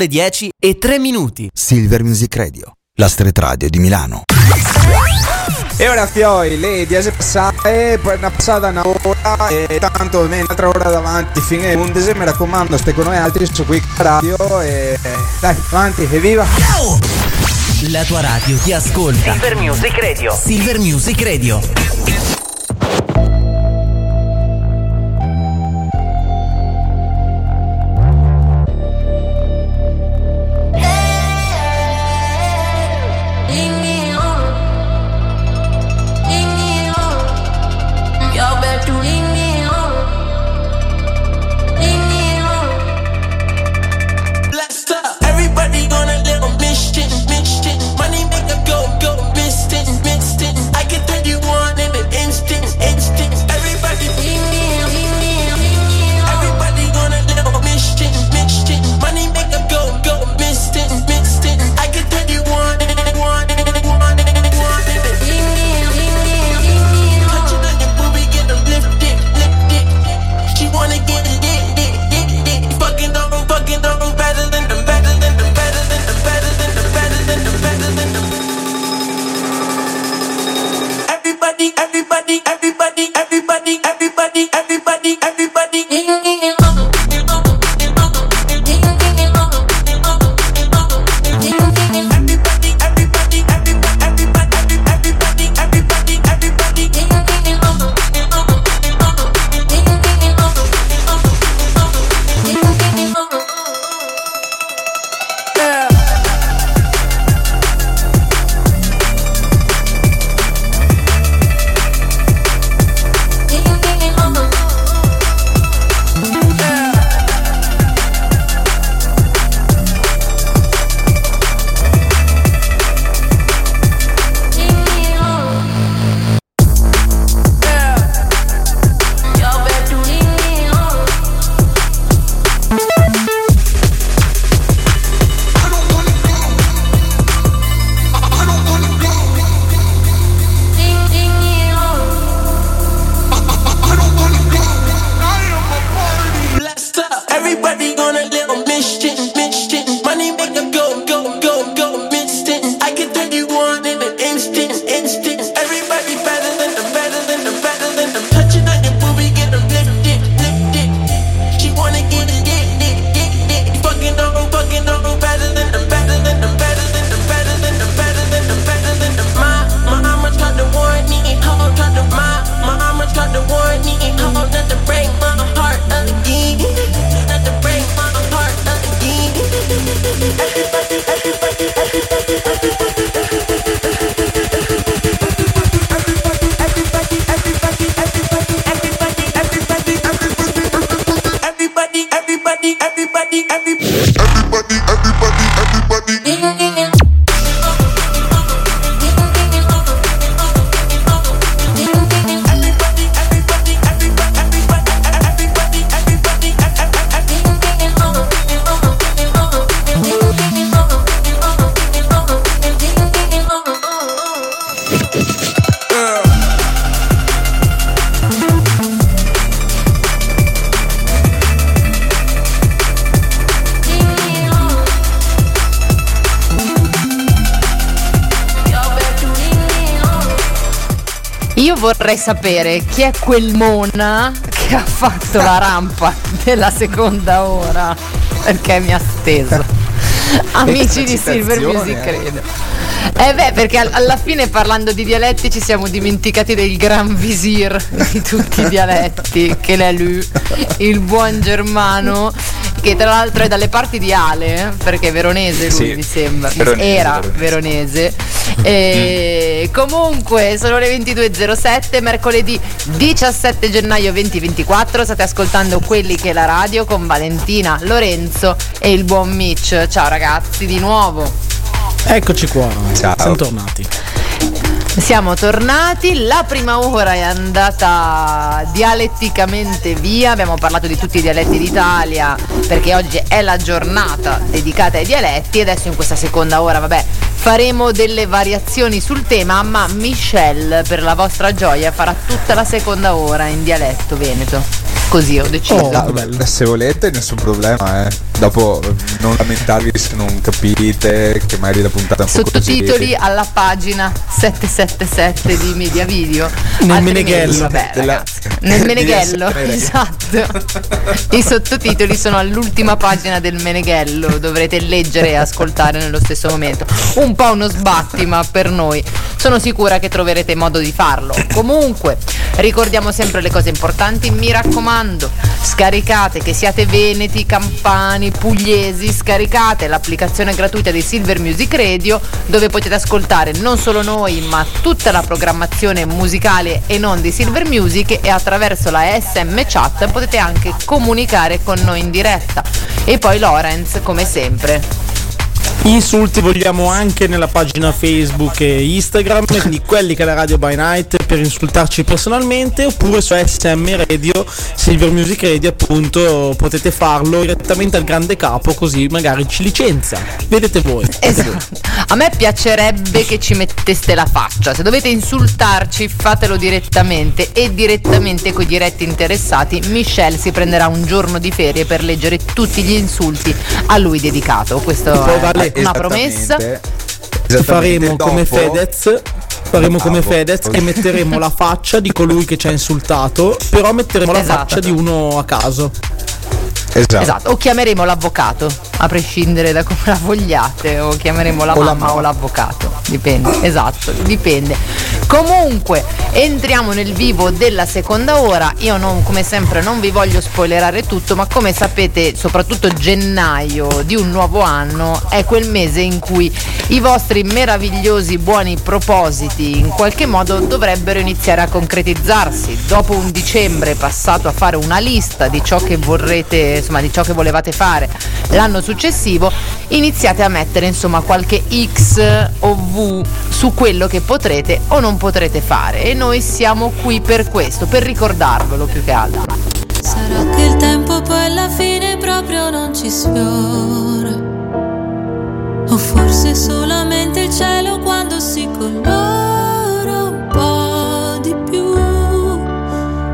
le 10 e 3 minuti. Silver Music Radio, la street radio di Milano. E ora Fioi, le 10 passate, per una passata una ora e tanto un'altra ora davanti, fine 11, mi raccomando, stai con noi altri su qui radio e dai, avanti, evviva! La tua radio ti ascolta. Silver Music Radio. Silver Music Radio. Sapere chi è quel Mona che ha fatto la rampa della seconda ora perché mi ha steso. Amici di Silver citazione, Music eh. credo. Eh beh, perché al- alla fine parlando di dialetti ci siamo dimenticati del gran visir di tutti i dialetti, che è lui, il buon germano, che tra l'altro è dalle parti di Ale, perché è veronese lui Sì, mi sembra, veronese, era veronese. E comunque sono le 22.07, mercoledì 17 gennaio 2024, state ascoltando quelli che è la radio con Valentina, Lorenzo e il buon Mitch. Ciao ragazzi di nuovo. Eccoci qua, Ciao. siamo tornati. Siamo tornati, la prima ora è andata dialetticamente via, abbiamo parlato di tutti i dialetti d'Italia perché oggi è la giornata dedicata ai dialetti e adesso in questa seconda ora, vabbè, faremo delle variazioni sul tema, ma Michelle per la vostra gioia farà tutta la seconda ora in dialetto veneto. Così ho deciso. Oh, bello. se volete nessun problema, eh. Dopo non lamentarvi se non capite, che magari la puntata è un po' così. Sottotitoli alla pagina 777 di Media Video. Nel Meneghello. Vabbè, Della- ragazzi, nel Meneghello, esatto. I sottotitoli sono all'ultima pagina del Meneghello, dovrete leggere e ascoltare nello stesso momento. Un po' uno sbatti, ma per noi sono sicura che troverete modo di farlo. Comunque, ricordiamo sempre le cose importanti, mi raccomando, scaricate che siate veneti, campani, pugliesi, scaricate l'applicazione gratuita di Silver Music Radio dove potete ascoltare non solo noi, ma tutta la programmazione musicale e non di Silver Music e attraverso la SM chat potete anche comunicare con noi in diretta. E poi Lorenz, come sempre. Insulti vogliamo anche nella pagina Facebook e Instagram, quindi quelli che è la radio by night per insultarci personalmente oppure su SM Radio, Silver Music Radio appunto potete farlo direttamente al grande capo così magari ci licenzia. Vedete voi. Esatto. A me piacerebbe che ci metteste la faccia. Se dovete insultarci, fatelo direttamente e direttamente coi diretti interessati. Michelle si prenderà un giorno di ferie per leggere tutti gli insulti a lui dedicato. Questo Poi è vale- una promessa. Faremo come dopo- Fedez. Faremo come. Fedez e metteremo la faccia di colui che ci ha insultato, però metteremo la Esatto. faccia di uno a caso. Esatto. Esatto, o chiameremo l'avvocato, a prescindere da come la vogliate, o chiameremo la O la mamma mamma. o l'avvocato, dipende, esatto, dipende. Comunque, entriamo nel vivo della seconda ora, io non, come sempre non vi voglio spoilerare tutto, ma come sapete, soprattutto gennaio di un nuovo anno è quel mese in cui i vostri meravigliosi buoni propositi in qualche modo dovrebbero iniziare a concretizzarsi. Dopo un dicembre passato a fare una lista di ciò che vorrete, insomma, di ciò che volevate fare l'anno successivo, iniziate a mettere insomma qualche X o V su quello che potrete o non potrete fare e noi siamo qui per questo, per ricordarvelo più che altro. Sarà che il tempo poi alla fine proprio non ci sfiora. O forse solamente il cielo quando si colora un po' di più.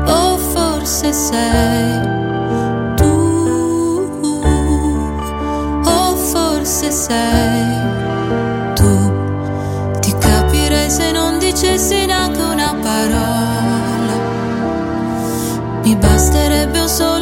O forse sei forse sei tu. Ti capirei se non dicessi neanche una parola. Mi basterebbe un solo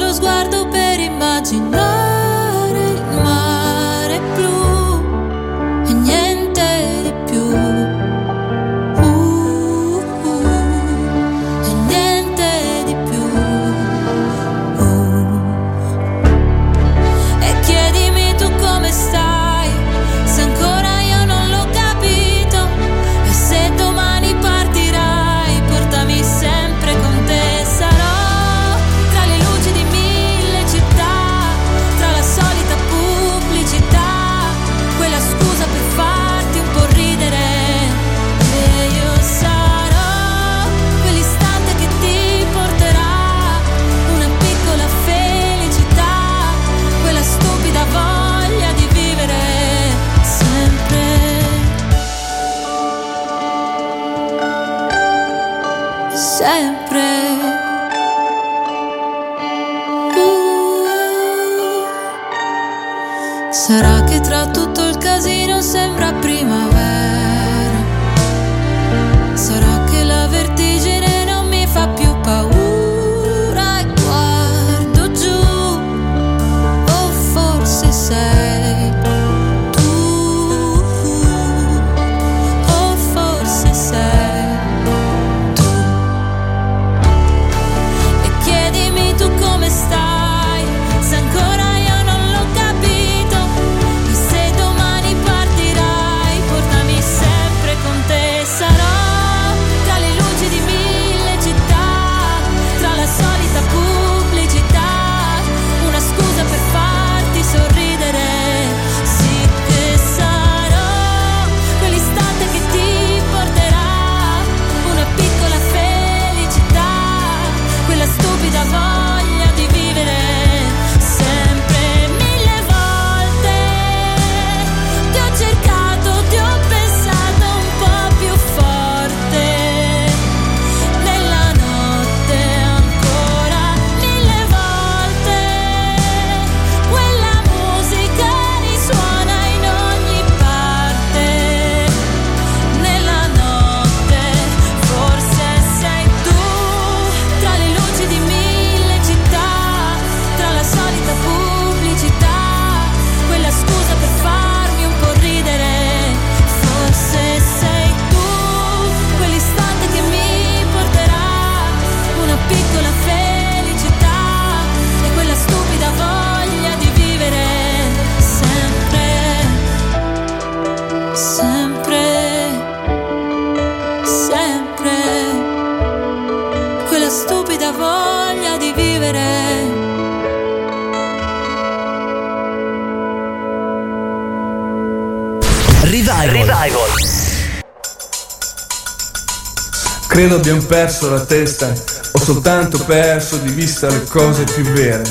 Credo abbiamo perso la testa, ho soltanto perso di vista le cose più vere.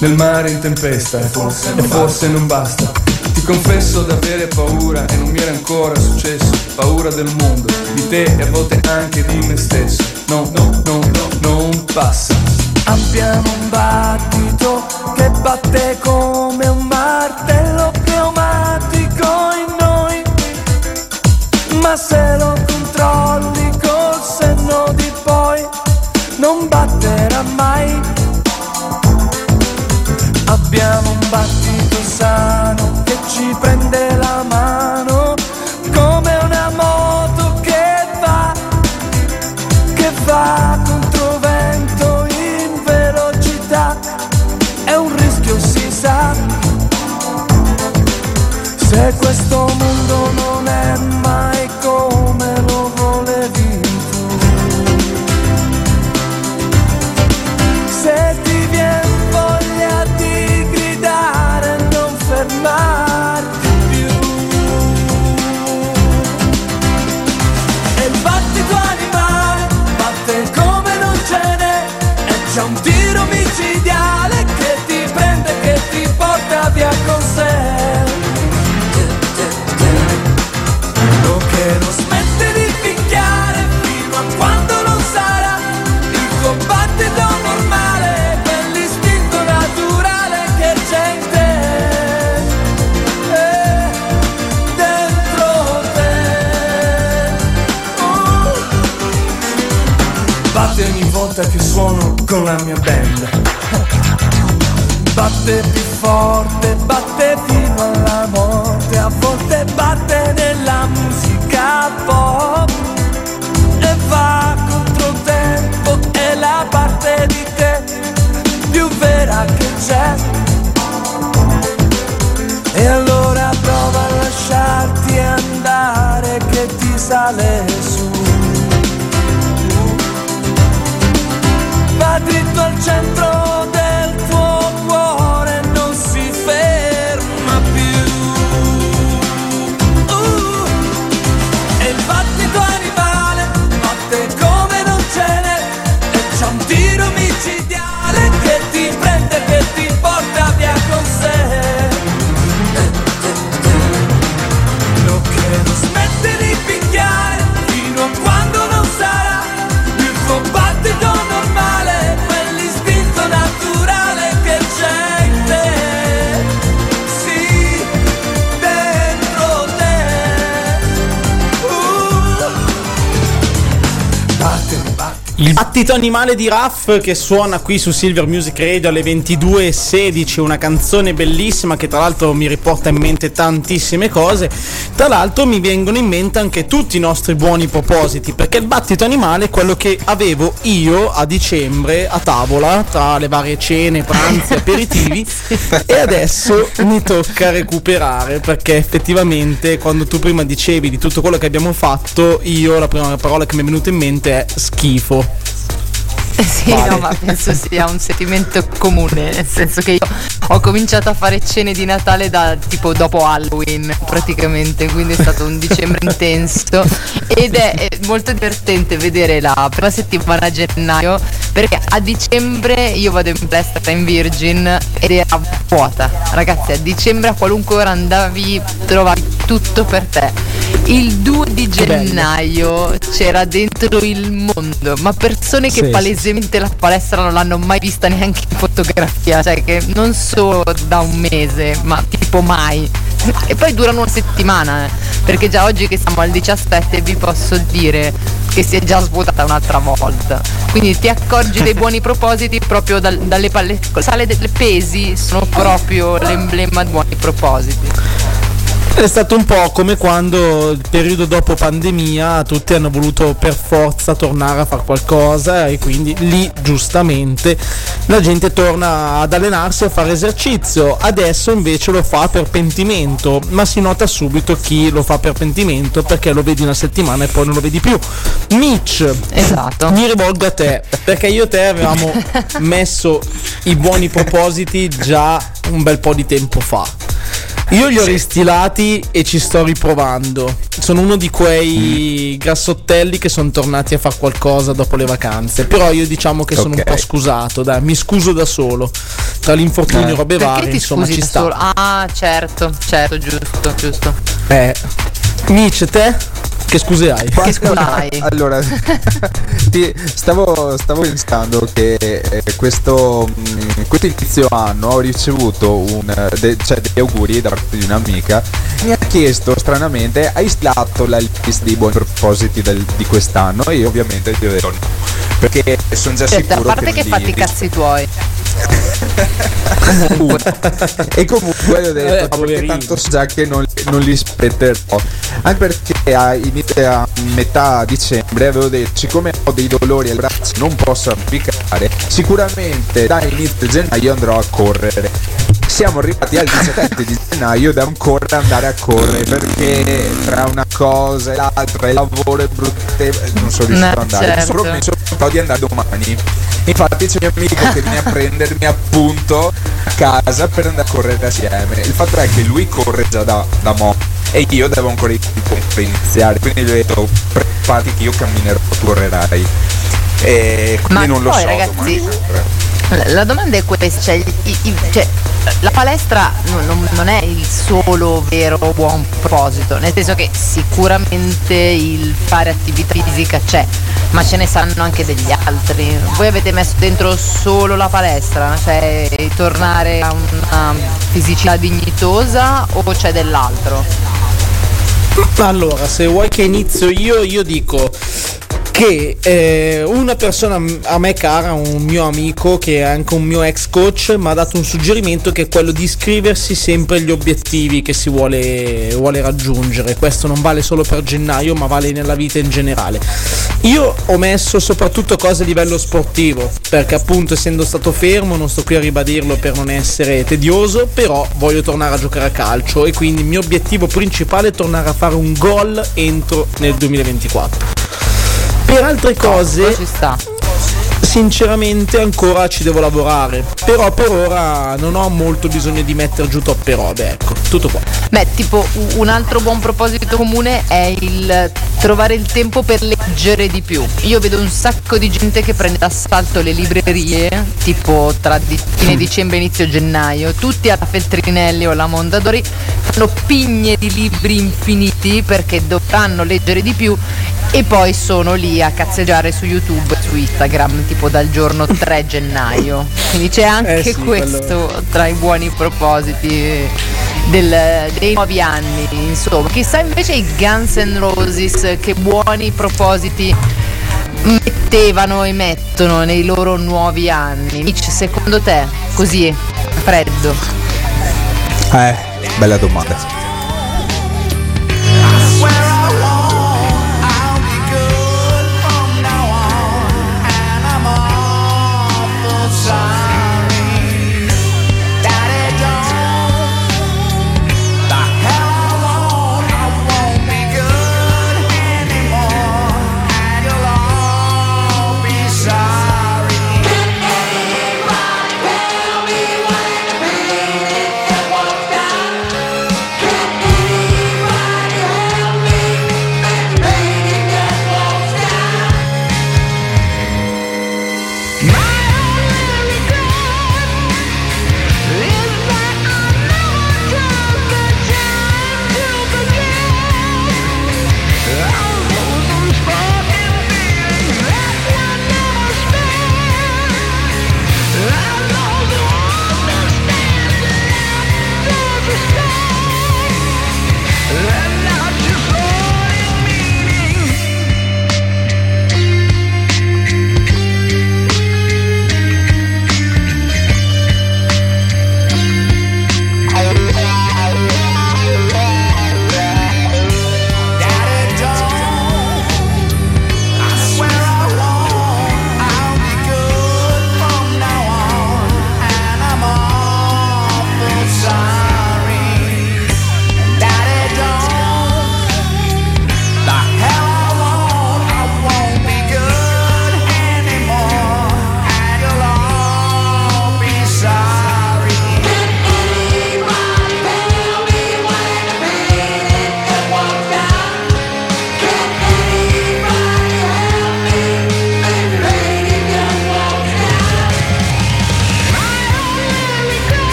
Nel mare in tempesta, e forse, non basta. Ti confesso d'avere paura e non mi era ancora successo. Paura del mondo, di te e a volte anche di me stesso. No, no, no, no, non passa. Abbiamo un battito che batte come un martello pneumatico in noi. Ma se questo mondo non è mai come suono con la mia band. Batte più forte, batte fino alla morte, a volte batte nella musica pop e va contro tempo, è la parte di te più vera che c'è. E allora prova a lasciarti andare che ti sale dritto al centro battito animale di Raff che suona qui su Silver Music Radio alle 22.16, una canzone bellissima che tra l'altro mi riporta in mente tantissime cose. Tra l'altro mi vengono in mente anche tutti i nostri buoni propositi, perché il battito animale è quello che avevo io a dicembre a tavola, tra le varie cene, pranzi, aperitivi, e adesso mi tocca recuperare, perché effettivamente quando tu prima dicevi di tutto quello che abbiamo fatto, io la prima parola che mi è venuta in mente è schifo. Sì, Vale. no, ma penso sia un sentimento comune, nel senso che io ho cominciato a fare cene di Natale da tipo dopo Halloween praticamente, quindi è stato un dicembre intenso ed è è molto divertente vedere la prima settimana a gennaio perché a dicembre io vado in palestra in Virgin ed era vuota. Ragazzi, a dicembre a qualunque ora andavi trovavi tutto per te. Il 2 di gennaio c'era dentro il mondo, ma persone che Sì, palesemente la palestra non l'hanno mai vista neanche in fotografia, cioè che non solo da un mese, ma tipo mai. E poi durano una settimana, eh, perché già oggi che siamo al 17 vi posso dire che si è già svuotata un'altra volta. Quindi ti accorgi dei buoni propositi proprio dal- dalle palle. Sale delle pesi sono proprio l'emblema di buoni propositi. È stato un po' come quando il periodo dopo pandemia tutti hanno voluto per forza tornare a fare qualcosa e quindi lì giustamente la gente torna ad allenarsi a fare esercizio. Adesso invece lo fa per pentimento, ma si nota subito chi lo fa per pentimento perché lo vedi una settimana e poi non lo vedi più. Mitch, esatto. mi rivolgo a te perché io e te avevamo messo i buoni propositi già un bel po' di tempo fa. Io li ho ristilati e ci sto riprovando. Sono uno di quei grassottelli che sono tornati a fare qualcosa dopo le vacanze. Però io diciamo che sono un po' scusato, dai, mi scuso da solo. Tra l'infortunio Eh. e robe varie, insomma, ci sta. solo? Ah, certo, certo, giusto, giusto. Eh. Mitch, te? Che scuse hai? Che scusa hai? Allora, ti- stavo, stavo pensando che eh, questo, mh, questo inizio anno ho ricevuto un, eh, de- cioè, degli auguri da parte di un'amica. Mi ha chiesto stranamente, hai stilato la lista dei buoni propositi del- di quest'anno? E io ovviamente gli ho detto no. Perché sono già Certo, a sicuro parte che, che fatti i cazzi tuoi. e comunque ho detto Eh, no, perché tanto so già che non, non li spetterò anche perché a, inizio- a metà dicembre avevo detto siccome ho dei dolori alle braccia non posso arrampicare sicuramente da inizio gennaio andrò a correre. Siamo arrivati al 17 di gennaio devo ancora andare a correre perché tra una cosa e l'altra il lavoro è brutto non sono riuscito ad andare. mi certo. sono promesso di andare domani. Infatti c'è un mio amico che viene a prendermi appunto a casa per andare a correre assieme. Il fatto è che lui corre già da, da mo e io devo ancora iniziare quindi gli ho detto preparati che io camminerò tu correrai e quindi Ma non lo poi, so ragazzi. La, domanda è questa, cioè, i- i- cioè, la palestra non, non- non è il solo vero buon proposito, nel senso che sicuramente il fare attività fisica c'è, ma ce ne saranno anche degli altri. Voi avete messo dentro solo la palestra, cioè tornare a una fisicità dignitosa o c'è dell'altro? Allora, se vuoi che inizio io, io dico che eh, una persona a me cara, un mio amico che è anche un mio ex coach, mi ha dato un suggerimento che è quello di scriversi sempre gli obiettivi che si vuole, vuole raggiungere. Questo non vale solo per gennaio, ma vale nella vita in generale. Io ho messo soprattutto cose a livello sportivo, perché appunto essendo stato fermo, non sto qui a ribadirlo per non essere tedioso, però voglio tornare a giocare a calcio e quindi il mio obiettivo principale è tornare a fare un gol entro nel 2024. Per altre cose, sinceramente ancora ci devo lavorare, però per ora non ho molto bisogno di mettere giù troppe robe, ecco, tutto qua. Beh, tipo un altro buon proposito comune è il trovare il tempo per leggere di più. Io vedo un sacco di gente che prende d'assalto le librerie, tipo tra di- fine dicembre e inizio gennaio, tutti alla Feltrinelli o alla Mondadori, fanno pigne di libri infiniti perché dovranno leggere di più e poi sono lì a cazzeggiare su YouTube su Instagram tipo dal giorno 3 gennaio. Quindi c'è anche Eh sì, questo quello- tra i buoni propositi del- dei nuovi anni. Insomma, chissà invece i Guns N' Roses che buoni propositi mettevano e mettono nei loro nuovi anni. Mitch, secondo te, così, freddo? eh bella domanda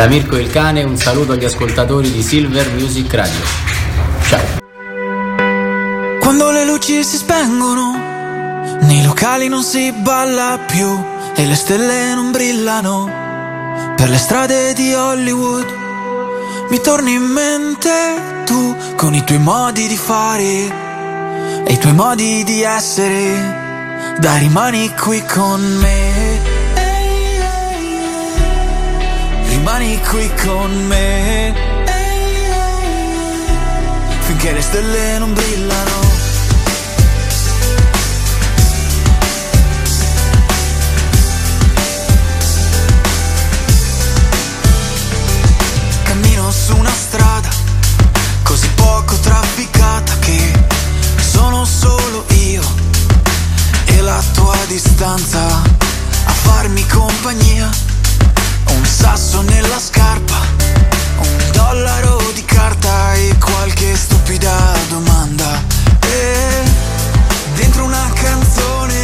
Da Mirko il cane un saluto agli ascoltatori di Silver Music Radio. Ciao. Quando le luci si spengono, nei locali non si balla più e le stelle non brillano per le strade di Hollywood. Mi torni in mente tu con i tuoi modi di fare e i tuoi modi di essere. Dai, rimani qui con me. Rimani qui con me. Finché le stelle non brillano. Cammino su una strada così poco trafficata che sono solo io e la tua distanza a farmi compagnia. Sasso nella scarpa, un dollaro di carta e qualche stupida domanda. E dentro una canzone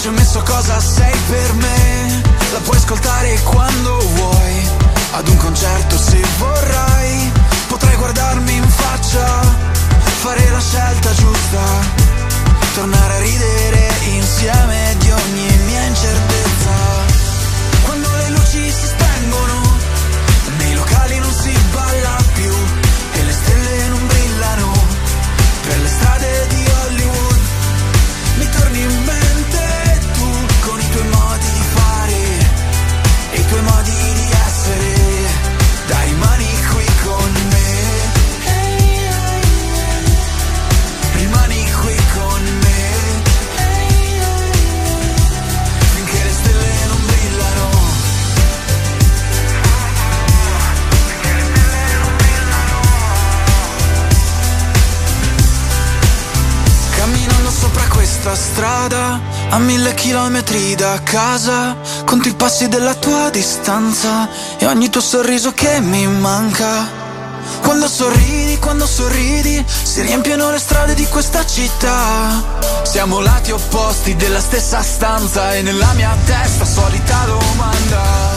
ci ho messo cosa sei per me. La puoi ascoltare quando vuoi, ad un concerto se vorrai. Potrai guardarmi in faccia, fare la scelta giusta, tornare a ridere insieme di ogni mia incertezza. Quando le luci si spengono, nei locali non si balla più e le stelle non brillano per le strade di Hollywood. Mi torni in mente questa strada a mille chilometri da casa Conto i passi della tua distanza E ogni tuo sorriso che mi manca. Quando sorridi, quando sorridi Si riempiono le strade di questa città. Siamo lati opposti della stessa stanza E nella mia testa solita domanda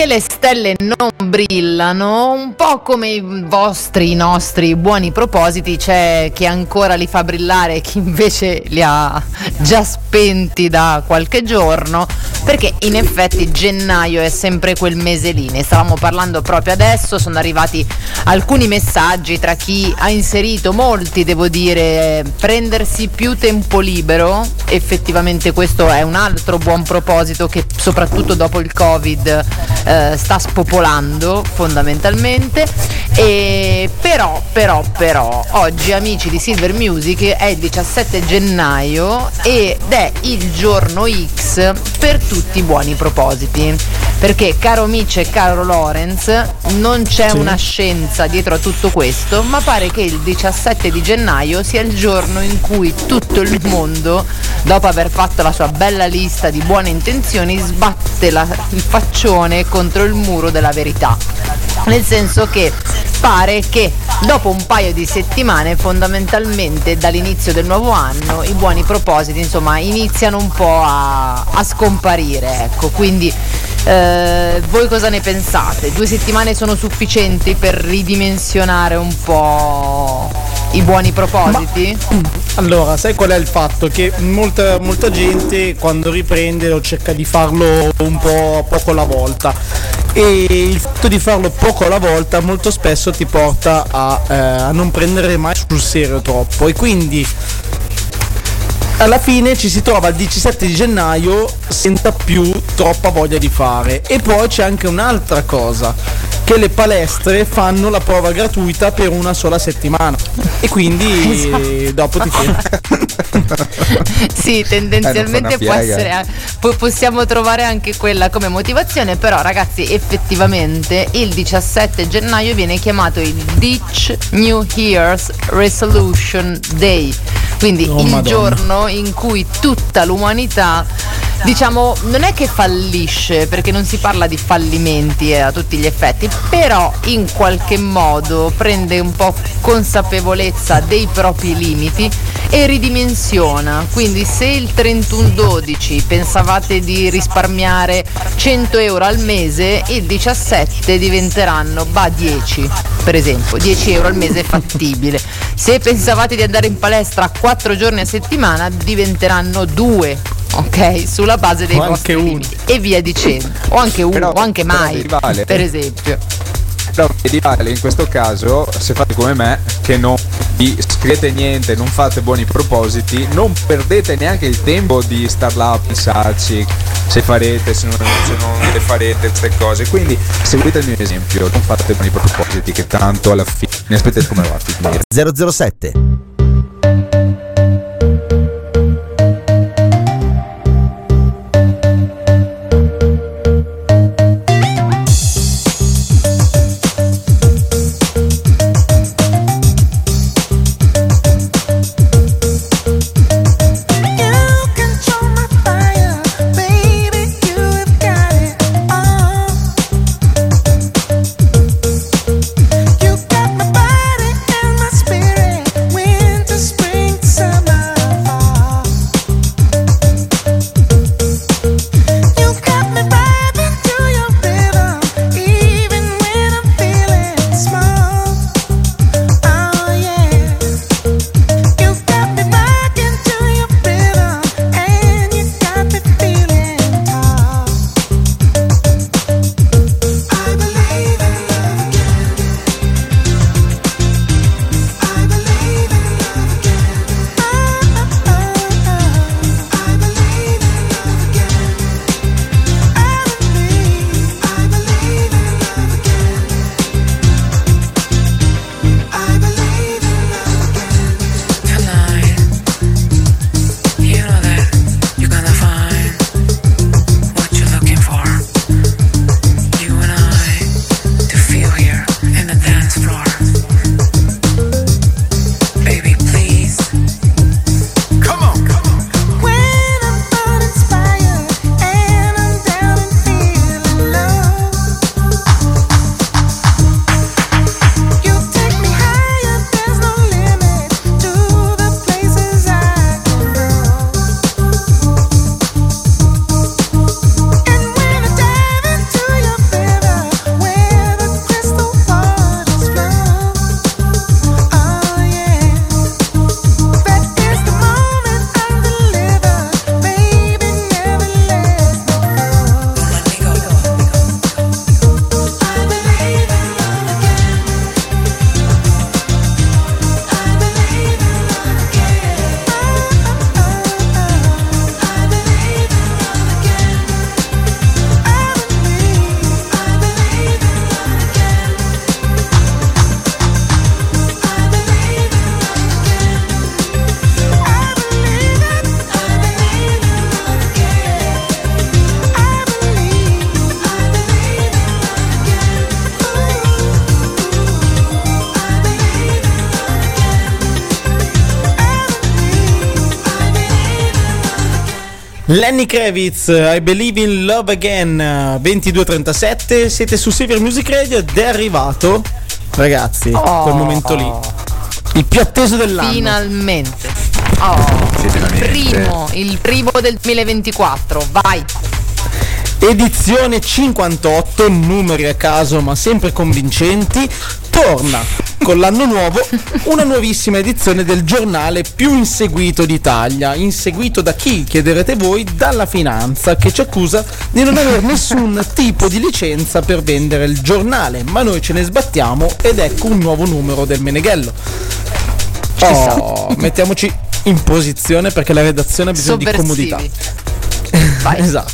Finché le stelle non brillano, un po' come i vostri, i nostri buoni propositi, c'è chi ancora li fa brillare e chi invece li ha già spenti da qualche giorno, perché in effetti gennaio è sempre quel mese lì. Ne stavamo parlando proprio adesso, sono arrivati alcuni messaggi tra chi ha inserito, molti devo dire, prendersi più tempo libero, effettivamente questo è un altro buon proposito che soprattutto dopo il Covid eh, sta spopolando fondamentalmente e però però però oggi amici di Silver Music è il 17 gennaio ed è il giorno X per tutti i buoni propositi perché caro Mitch e caro Lorenz non c'è Sì. una scienza dietro a tutto questo ma pare che il 17 di gennaio sia il giorno in cui tutto il mondo dopo aver fatto la sua bella lista di buone intenzioni sbatte la- il faccione contro il muro della verità. Nel senso che pare che dopo un paio di settimane fondamentalmente dall'inizio del nuovo anno i buoni propositi insomma iniziano un po' a, a scomparire ecco. Quindi eh, voi cosa ne pensate? Due settimane sono sufficienti per ridimensionare un po' i buoni propositi? Allora, sai qual è il fatto? Che molta, molta gente quando riprende lo cerca di farlo un po' poco alla volta e il fatto di farlo poco alla volta molto spesso ti porta a, eh, a non prendere mai sul serio troppo e quindi alla fine ci si trova il 17 di gennaio senza più troppa voglia di fare. E poi c'è anche un'altra cosa che le palestre fanno la prova gratuita per una sola settimana. E quindi Esatto. dopo ti sì, tendenzialmente Eh, può essere, eh, po- possiamo trovare anche quella come motivazione, però ragazzi effettivamente il 17 gennaio viene chiamato il Ditch New Year's Resolution Day, quindi Oh, il Madonna. giorno in cui tutta l'umanità diciamo non è che fallisce perché non si parla di fallimenti eh, a tutti gli effetti però in qualche modo prende un po' consapevolezza dei propri limiti e ridimensiona. Quindi se il 31-12 pensavate di risparmiare 100 euro al mese il 17 diventeranno bah 10 per esempio. 10 euro al mese è fattibile. Se pensavate di andare in palestra 4 giorni a settimana diventeranno 2 ok sulla base dei O vostri uno. limiti e via dicendo o anche uno Però- o anche mai Vale. per esempio Però vedi Vale, in questo caso, se fate come me, che non vi scrivete niente, non fate buoni propositi, non perdete neanche il tempo di star là a pensarci se farete, se non, se non le farete, queste cose. Quindi seguite il mio esempio, non fate buoni propositi, che tanto alla fine ne aspettate come va a finire. 007 Lenny Kravitz, I Believe in Love Again, eh, 22.37, siete su Silver Music Radio ed è arrivato, ragazzi, Oh. quel momento lì, il più atteso dell'anno. finalmente. Oh, primo il primo del 2024 vai. Edizione 58, numeri a caso ma sempre convincenti, torna con l'anno nuovo una nuovissima edizione del giornale più inseguito d'Italia. Inseguito da chi? Chiederete voi, dalla finanza che ci accusa di non avere nessun tipo di licenza per vendere il giornale, ma noi ce ne sbattiamo ed ecco un nuovo numero del Meneghello. Oh, mettiamoci in posizione perché la redazione ha bisogno di comodità. Sovversivi. esatto.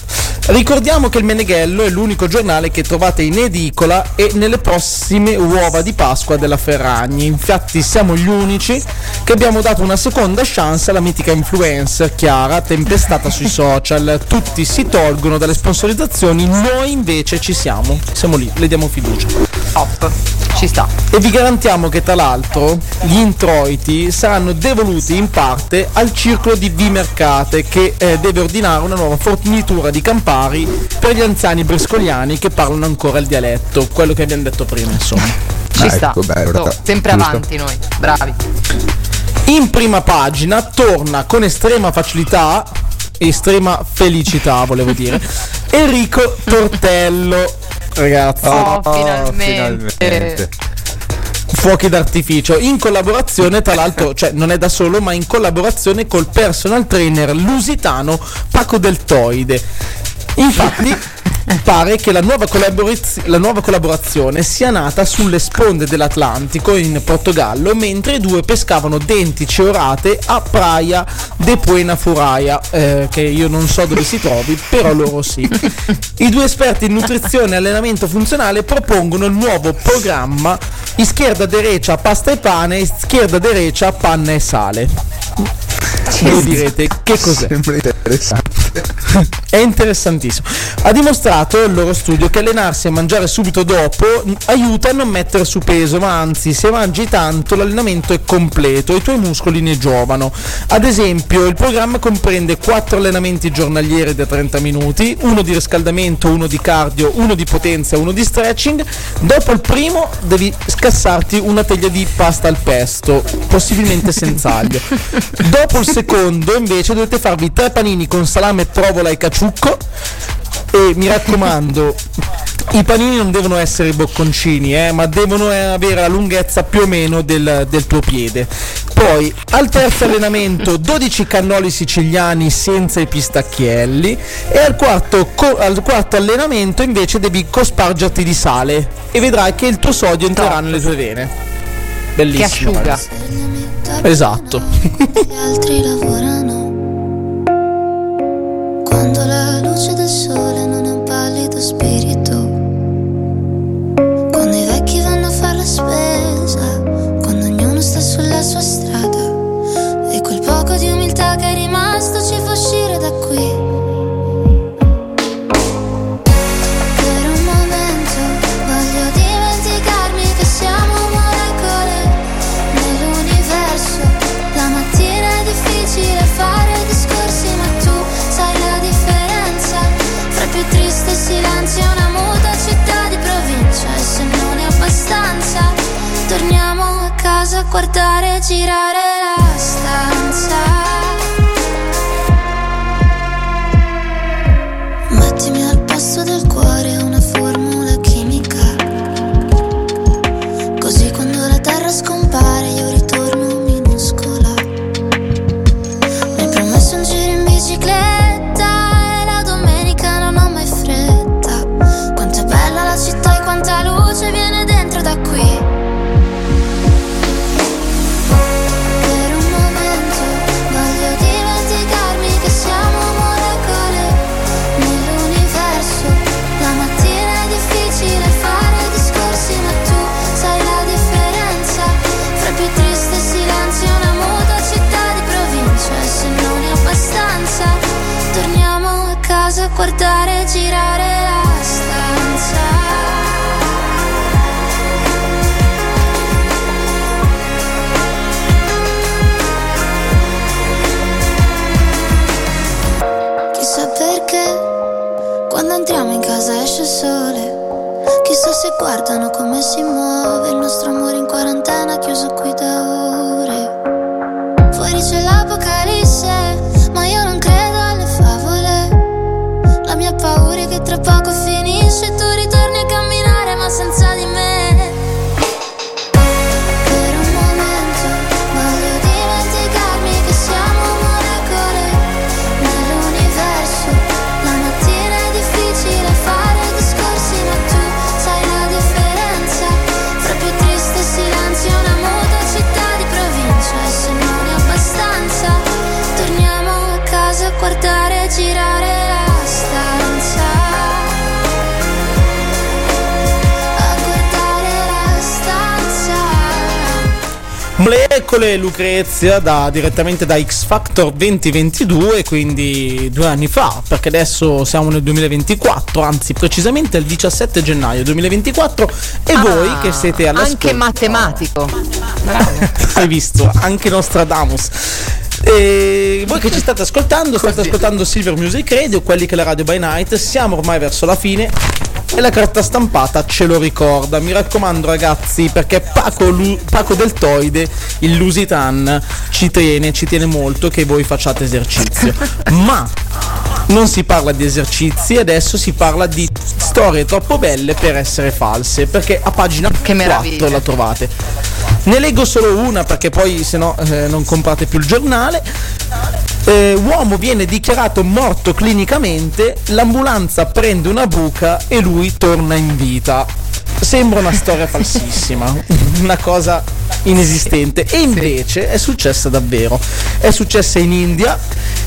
Ricordiamo che il Meneghello è l'unico giornale che trovate in edicola e nelle prossime uova di Pasqua della Ferragni. Infatti siamo gli unici che abbiamo dato una seconda chance alla mitica influencer Chiara, tempestata sui social. Tutti si tolgono dalle sponsorizzazioni, noi invece ci siamo. Siamo lì, le diamo fiducia. Top, ci sta. E vi garantiamo che tra l'altro gli introiti saranno devoluti in parte al circolo di Vimercate che eh, deve ordinare una nuova fornitura di Campari per gli anziani briscogliani che parlano ancora il dialetto, quello che abbiamo detto prima insomma. Ci sta. Oh, sempre avanti noi, bravi. In prima pagina torna con estrema facilità, estrema felicità volevo dire, Enrico Tortello. Ragazzi, Oh, finalmente. fuochi d'artificio in collaborazione tra l'altro cioè non è da solo ma in collaborazione col personal trainer lusitano Paco Deltoide infatti pare che la nuova, la nuova collaborazione sia nata sulle sponde dell'Atlantico in Portogallo mentre i due pescavano dentici orate a Praia de Puena Furaia eh, che io non so dove si trovi però loro sì. I due esperti in nutrizione e allenamento funzionale propongono il nuovo programma Izquierda derecha pasta e pane Izquierda derecha panna e sale voi direte che cos'è? Sembra interessante. È interessantissimo. Ha dimostrato il loro studio che allenarsi e mangiare subito dopo aiuta a non mettere su peso, ma anzi, se mangi tanto l'allenamento è completo e i tuoi muscoli ne giovano. Ad esempio, il programma comprende 4 allenamenti giornalieri da 30 minuti, uno di riscaldamento, uno di cardio, uno di potenza e uno di stretching. Dopo il primo devi scassarti una teglia di pasta al pesto, possibilmente senza aglio. Dopo il secondo invece dovete farvi tre panini con salame, provola e caciucco. E mi raccomando i panini non devono essere bocconcini eh, ma devono avere la lunghezza più o meno del, del tuo piede. Poi al terzo allenamento 12 cannoli siciliani senza i pistacchielli. E al quarto, co- al quarto allenamento invece devi cospargerti di sale. E vedrai che il tuo sodio entrerà nelle tue vene bellissimo asciuga. ragazzi. esatto Gli altri lavorano quando la luce del sole non è un pallido spirito. Quando i vecchi vanno a fare la spesa, quando ognuno sta sulla sua strada e quel poco di umiltà torniamo a casa a guardare girare la stanza. Lucrezia da, direttamente da X Factor 2022, quindi due anni fa, perché adesso siamo nel 2024, anzi precisamente il 17 gennaio 2024 e Ah, voi che siete all'ascolto. Anche matematico. Hai visto? Anche Nostradamus. E voi che ci state ascoltando, state ascoltando Silver Music Radio, quelli che la Radio by Night, siamo ormai verso la fine e la carta stampata ce lo ricorda. Mi raccomando ragazzi, perché Paco, Lu- Paco Deltoide, il Lusitan, ci tiene, ci tiene molto che voi facciate esercizio. Ma non si parla di esercizi, adesso si parla di storie troppo belle per essere false, perché a pagina 4 meraviglia. la trovate. Ne leggo solo una perché poi se no eh, non comprate più il giornale. Eh, uomo viene dichiarato morto clinicamente, l'ambulanza prende una buca e lui torna in vita. Sembra una storia falsissima, una cosa inesistente. E invece è successa davvero. È successa in India,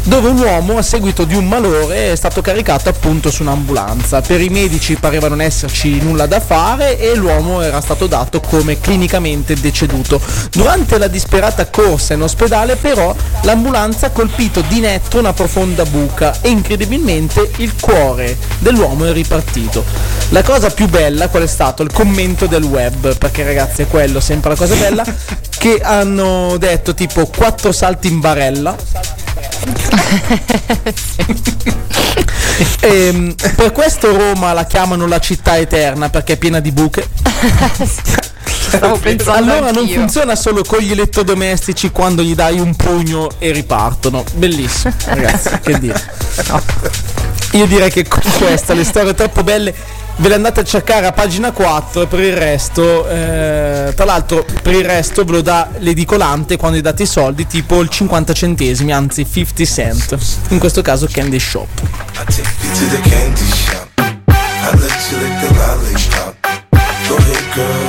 dove un uomo a seguito di un malore è stato caricato appunto su un'ambulanza. Per i medici pareva non esserci nulla da fare e l'uomo era stato dato come clinicamente deceduto. Durante la disperata corsa in ospedale però l'ambulanza ha colpito di netto una profonda buca e incredibilmente il cuore dell'uomo è ripartito. La cosa più bella qual è stato? Il commento del web, perché ragazzi è quello, sempre la cosa bella, che hanno detto tipo quattro salti in barella. Ehm, per questo Roma la chiamano la città eterna perché è piena di buche. Stavo allora non anch'io. funziona solo con gli elettrodomestici quando gli dai un pugno e ripartono. Bellissimo, ragazzi, che dire. Io direi che con questa le storie troppo belle ve le andate a cercare a pagina 4 e per il resto, eh, tra l'altro per il resto ve lo dà l'edicolante quando gli date i soldi tipo il 50 centesimi, anzi 50 cent. In questo caso Candy Shop. I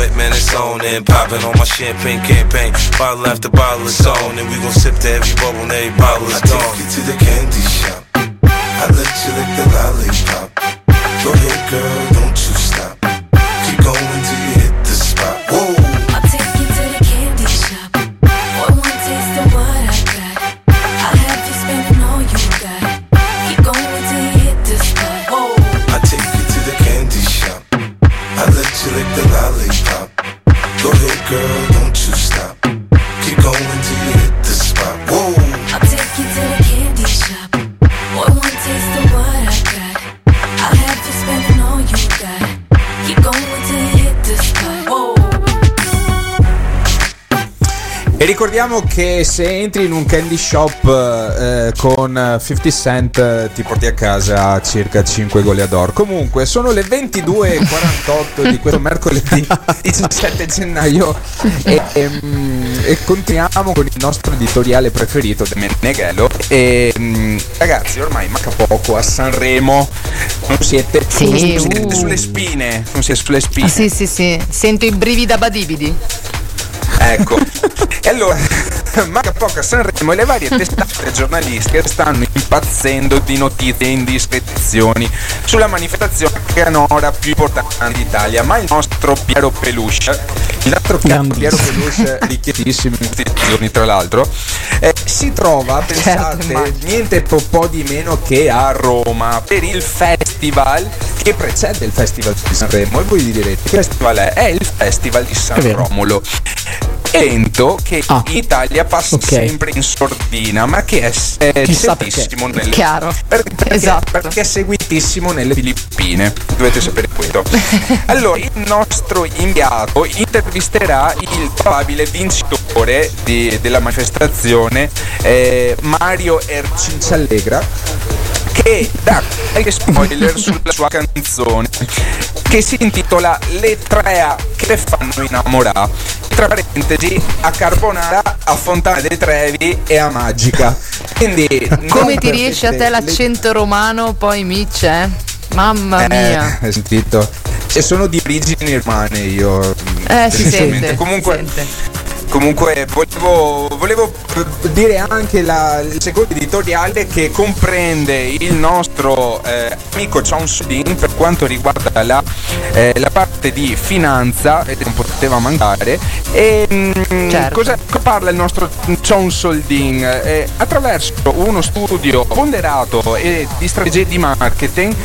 man, it's on and popping on my champagne campaign. Bottle after bottle is on, and we gon' sip to every bubble and every bottle is I gone. take you to the candy shop. I let you lick the lollipop. Go ahead, E ricordiamo che se entri in un candy shop eh, con 50 cent eh, ti porti a casa circa 5 goleador. Comunque sono le 22.48 di questo mercoledì 17 gennaio e, ehm, e continuiamo con il nostro editoriale preferito del Meneghello. E mm, ragazzi, ormai manca poco a Sanremo. Non siete, Sì, non siete uh. sulle spine. Non siete sulle spine. Ah, sì, sì, sì, sento i brividi da badibidi. Ecco. e allora, manca poco a Sanremo e le varie testate giornalistiche stanno impazzendo di notizie e indiscrezioni sulla manifestazione canora più importante d'Italia. Ma il nostro Piero Peluche, il nostro Piero Peluche, richiedissimo in questi giorni tra l'altro, eh, si trova, pensate, niente po', po' di meno che a Roma per il festival che precede il festival di Sanremo. E voi direte, che festival è? È il festival di San. Romolo. Evento che in Italia passa sempre in sordina, ma che è, è Chissà seguitissimo nelle Chiaro. per- perché, Esatto. perché è seguitissimo nelle Filippine. Dovete sapere questo. Allora, il nostro inviato intervisterà il probabile vincitore di- della manifestazione, eh, Mario Ercinciallegra che dà qualche spoiler sulla sua canzone che si intitola Le tre A che fanno innamorare tra parentesi a Carbonara, a Fontana dei Trevi e a Magica quindi Come ti riesce a te perdete le- l'accento romano, poi Mitch, eh? Mamma mia. eh, hai sentito e sono di origini romane io Eh, si sente. comunque si sente. Comunque volevo, volevo dire anche la- il secondo editoriale che comprende il nostro eh, amico John Sudin per quanto riguarda la, eh, la parte di finanza, e non poteva mancare. E mm, Certo. cosa parla il nostro John Soldin? Eh, attraverso uno studio ponderato e di strategie di marketing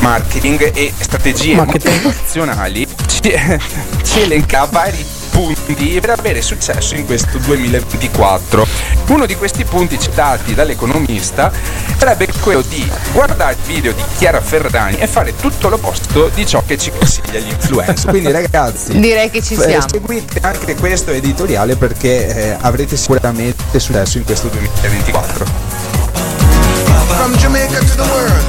marketing e strategie motivazionali ci, ci elenca vari punti per avere successo in questo 2024. Uno di questi punti citati dall'economista sarebbe quello di guardare il video di Chiara Ferrani e fare tutto l'opposto di ciò che ci consiglia gli influencer. Quindi ragazzi, Direi che ci eh, siamo. seguite anche questo editoriale perché eh, avrete sicuramente successo in questo 2024. From Jamaica to the world,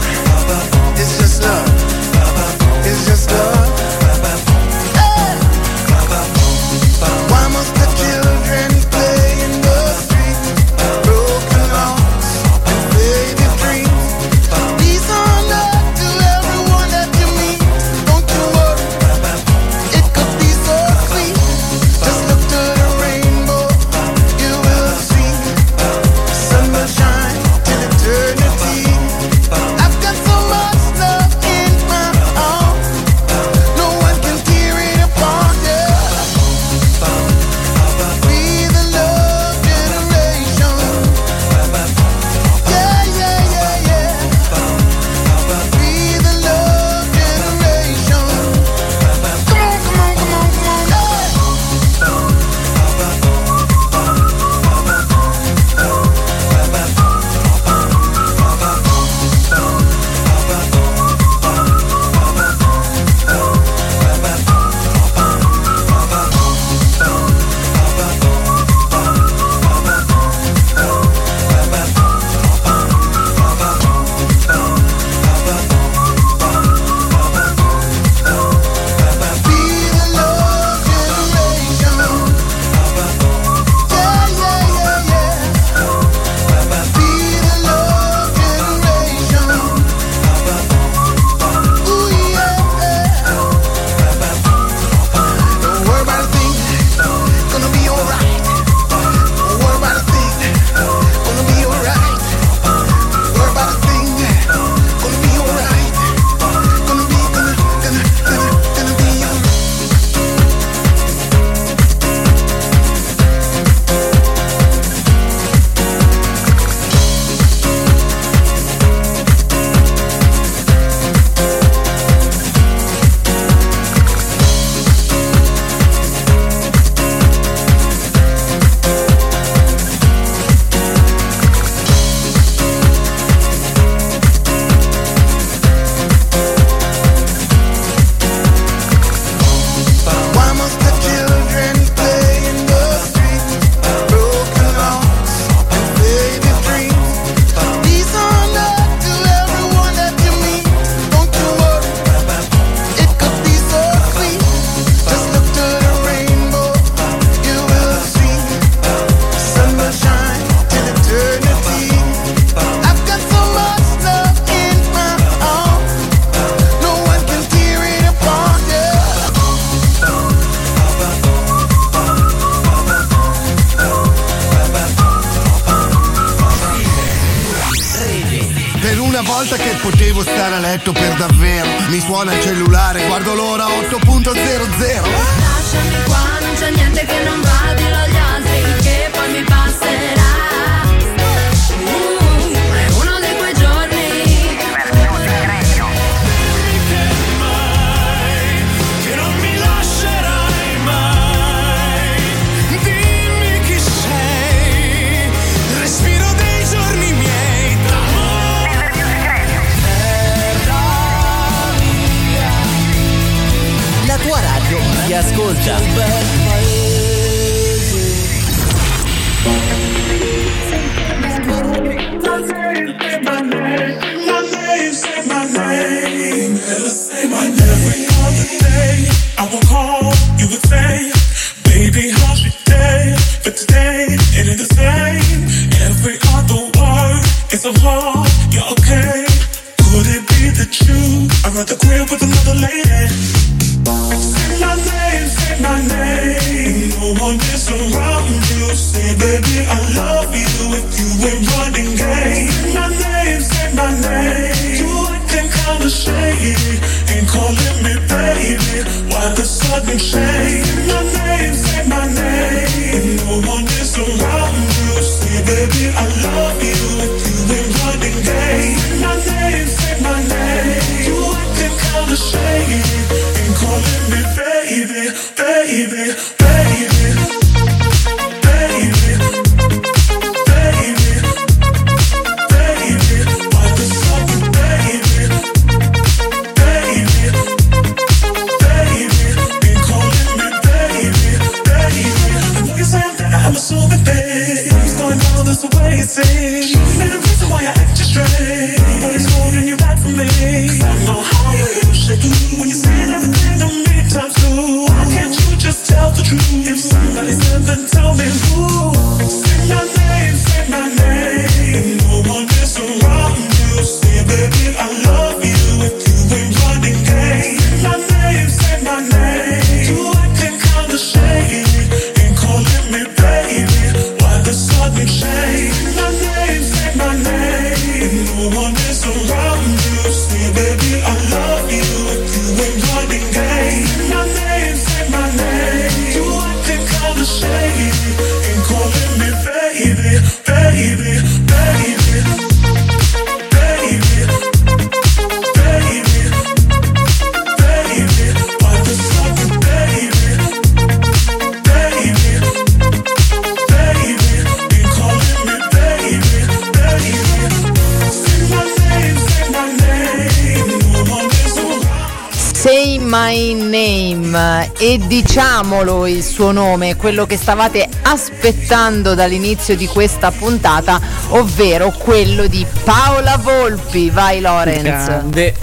diciamolo il suo nome, quello che stavate aspettando dall'inizio di questa puntata, ovvero quello di Paola Volpi. Vai Lorenz. Grande.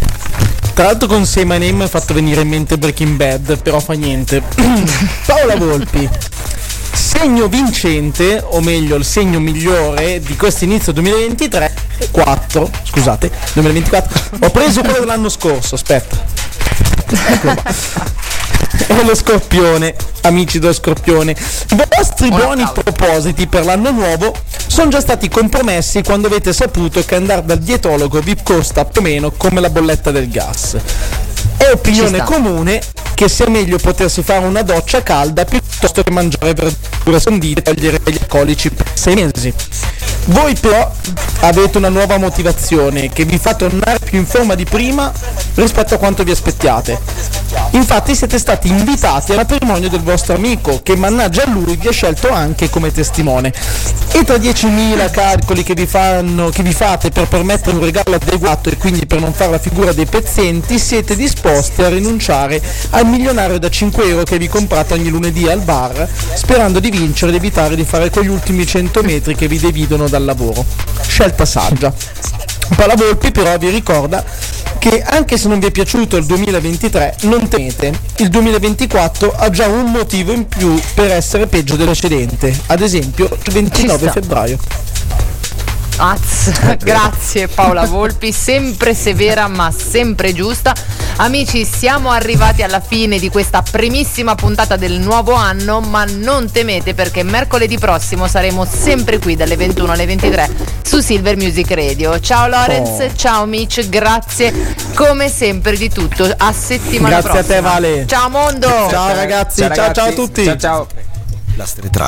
Tra l'altro con My Name mi ha fatto venire in mente Breaking Bad, però fa niente. Paola Volpi. Segno vincente, o meglio il segno migliore di questo inizio 2023, 4, scusate, 2024. Ho preso quello dell'anno scorso, aspetta. Ecco È lo scorpione, amici dello scorpione. I vostri buoni propositi per l'anno nuovo sono già stati compromessi quando avete saputo che andare dal dietologo vi costa più o meno come la bolletta del gas. È opinione comune che sia meglio potersi fare una doccia calda piuttosto che mangiare verdure sondite e togliere gli alcolici per sei mesi. Voi però avete una nuova motivazione che vi fa tornare più in forma di prima rispetto a quanto vi aspettiate. Infatti siete stati invitati al matrimonio del vostro amico che mannaggia a lui vi ha scelto anche come testimone. E tra 10.000 calcoli che vi, fanno, che vi fate per permettere un regalo adeguato e quindi per non fare la figura dei pezzenti siete disposti a rinunciare al milionario da 5 euro che vi comprate ogni lunedì al bar sperando di vincere ed evitare di fare quegli ultimi 100 metri che vi dividono dal lavoro. Scelta saggia. Palavolpi però vi ricorda che anche se non vi è piaciuto il 2023 non temete, il 2024 ha già un motivo in più per essere peggio del precedente, ad esempio il 29 febbraio. Az, grazie Paola Volpi, sempre severa ma sempre giusta. Amici, siamo arrivati alla fine di questa primissima puntata del nuovo anno, ma non temete perché mercoledì prossimo saremo sempre qui dalle 21 alle 23 su Silver Music Radio. Ciao Lorenz, Oh. ciao Mitch, grazie come sempre di tutto. A settimana Grazie a prossima. te, Vale. Ciao mondo. Ciao ragazzi, ciao ciao a tutti. Ciao ciao. La Street.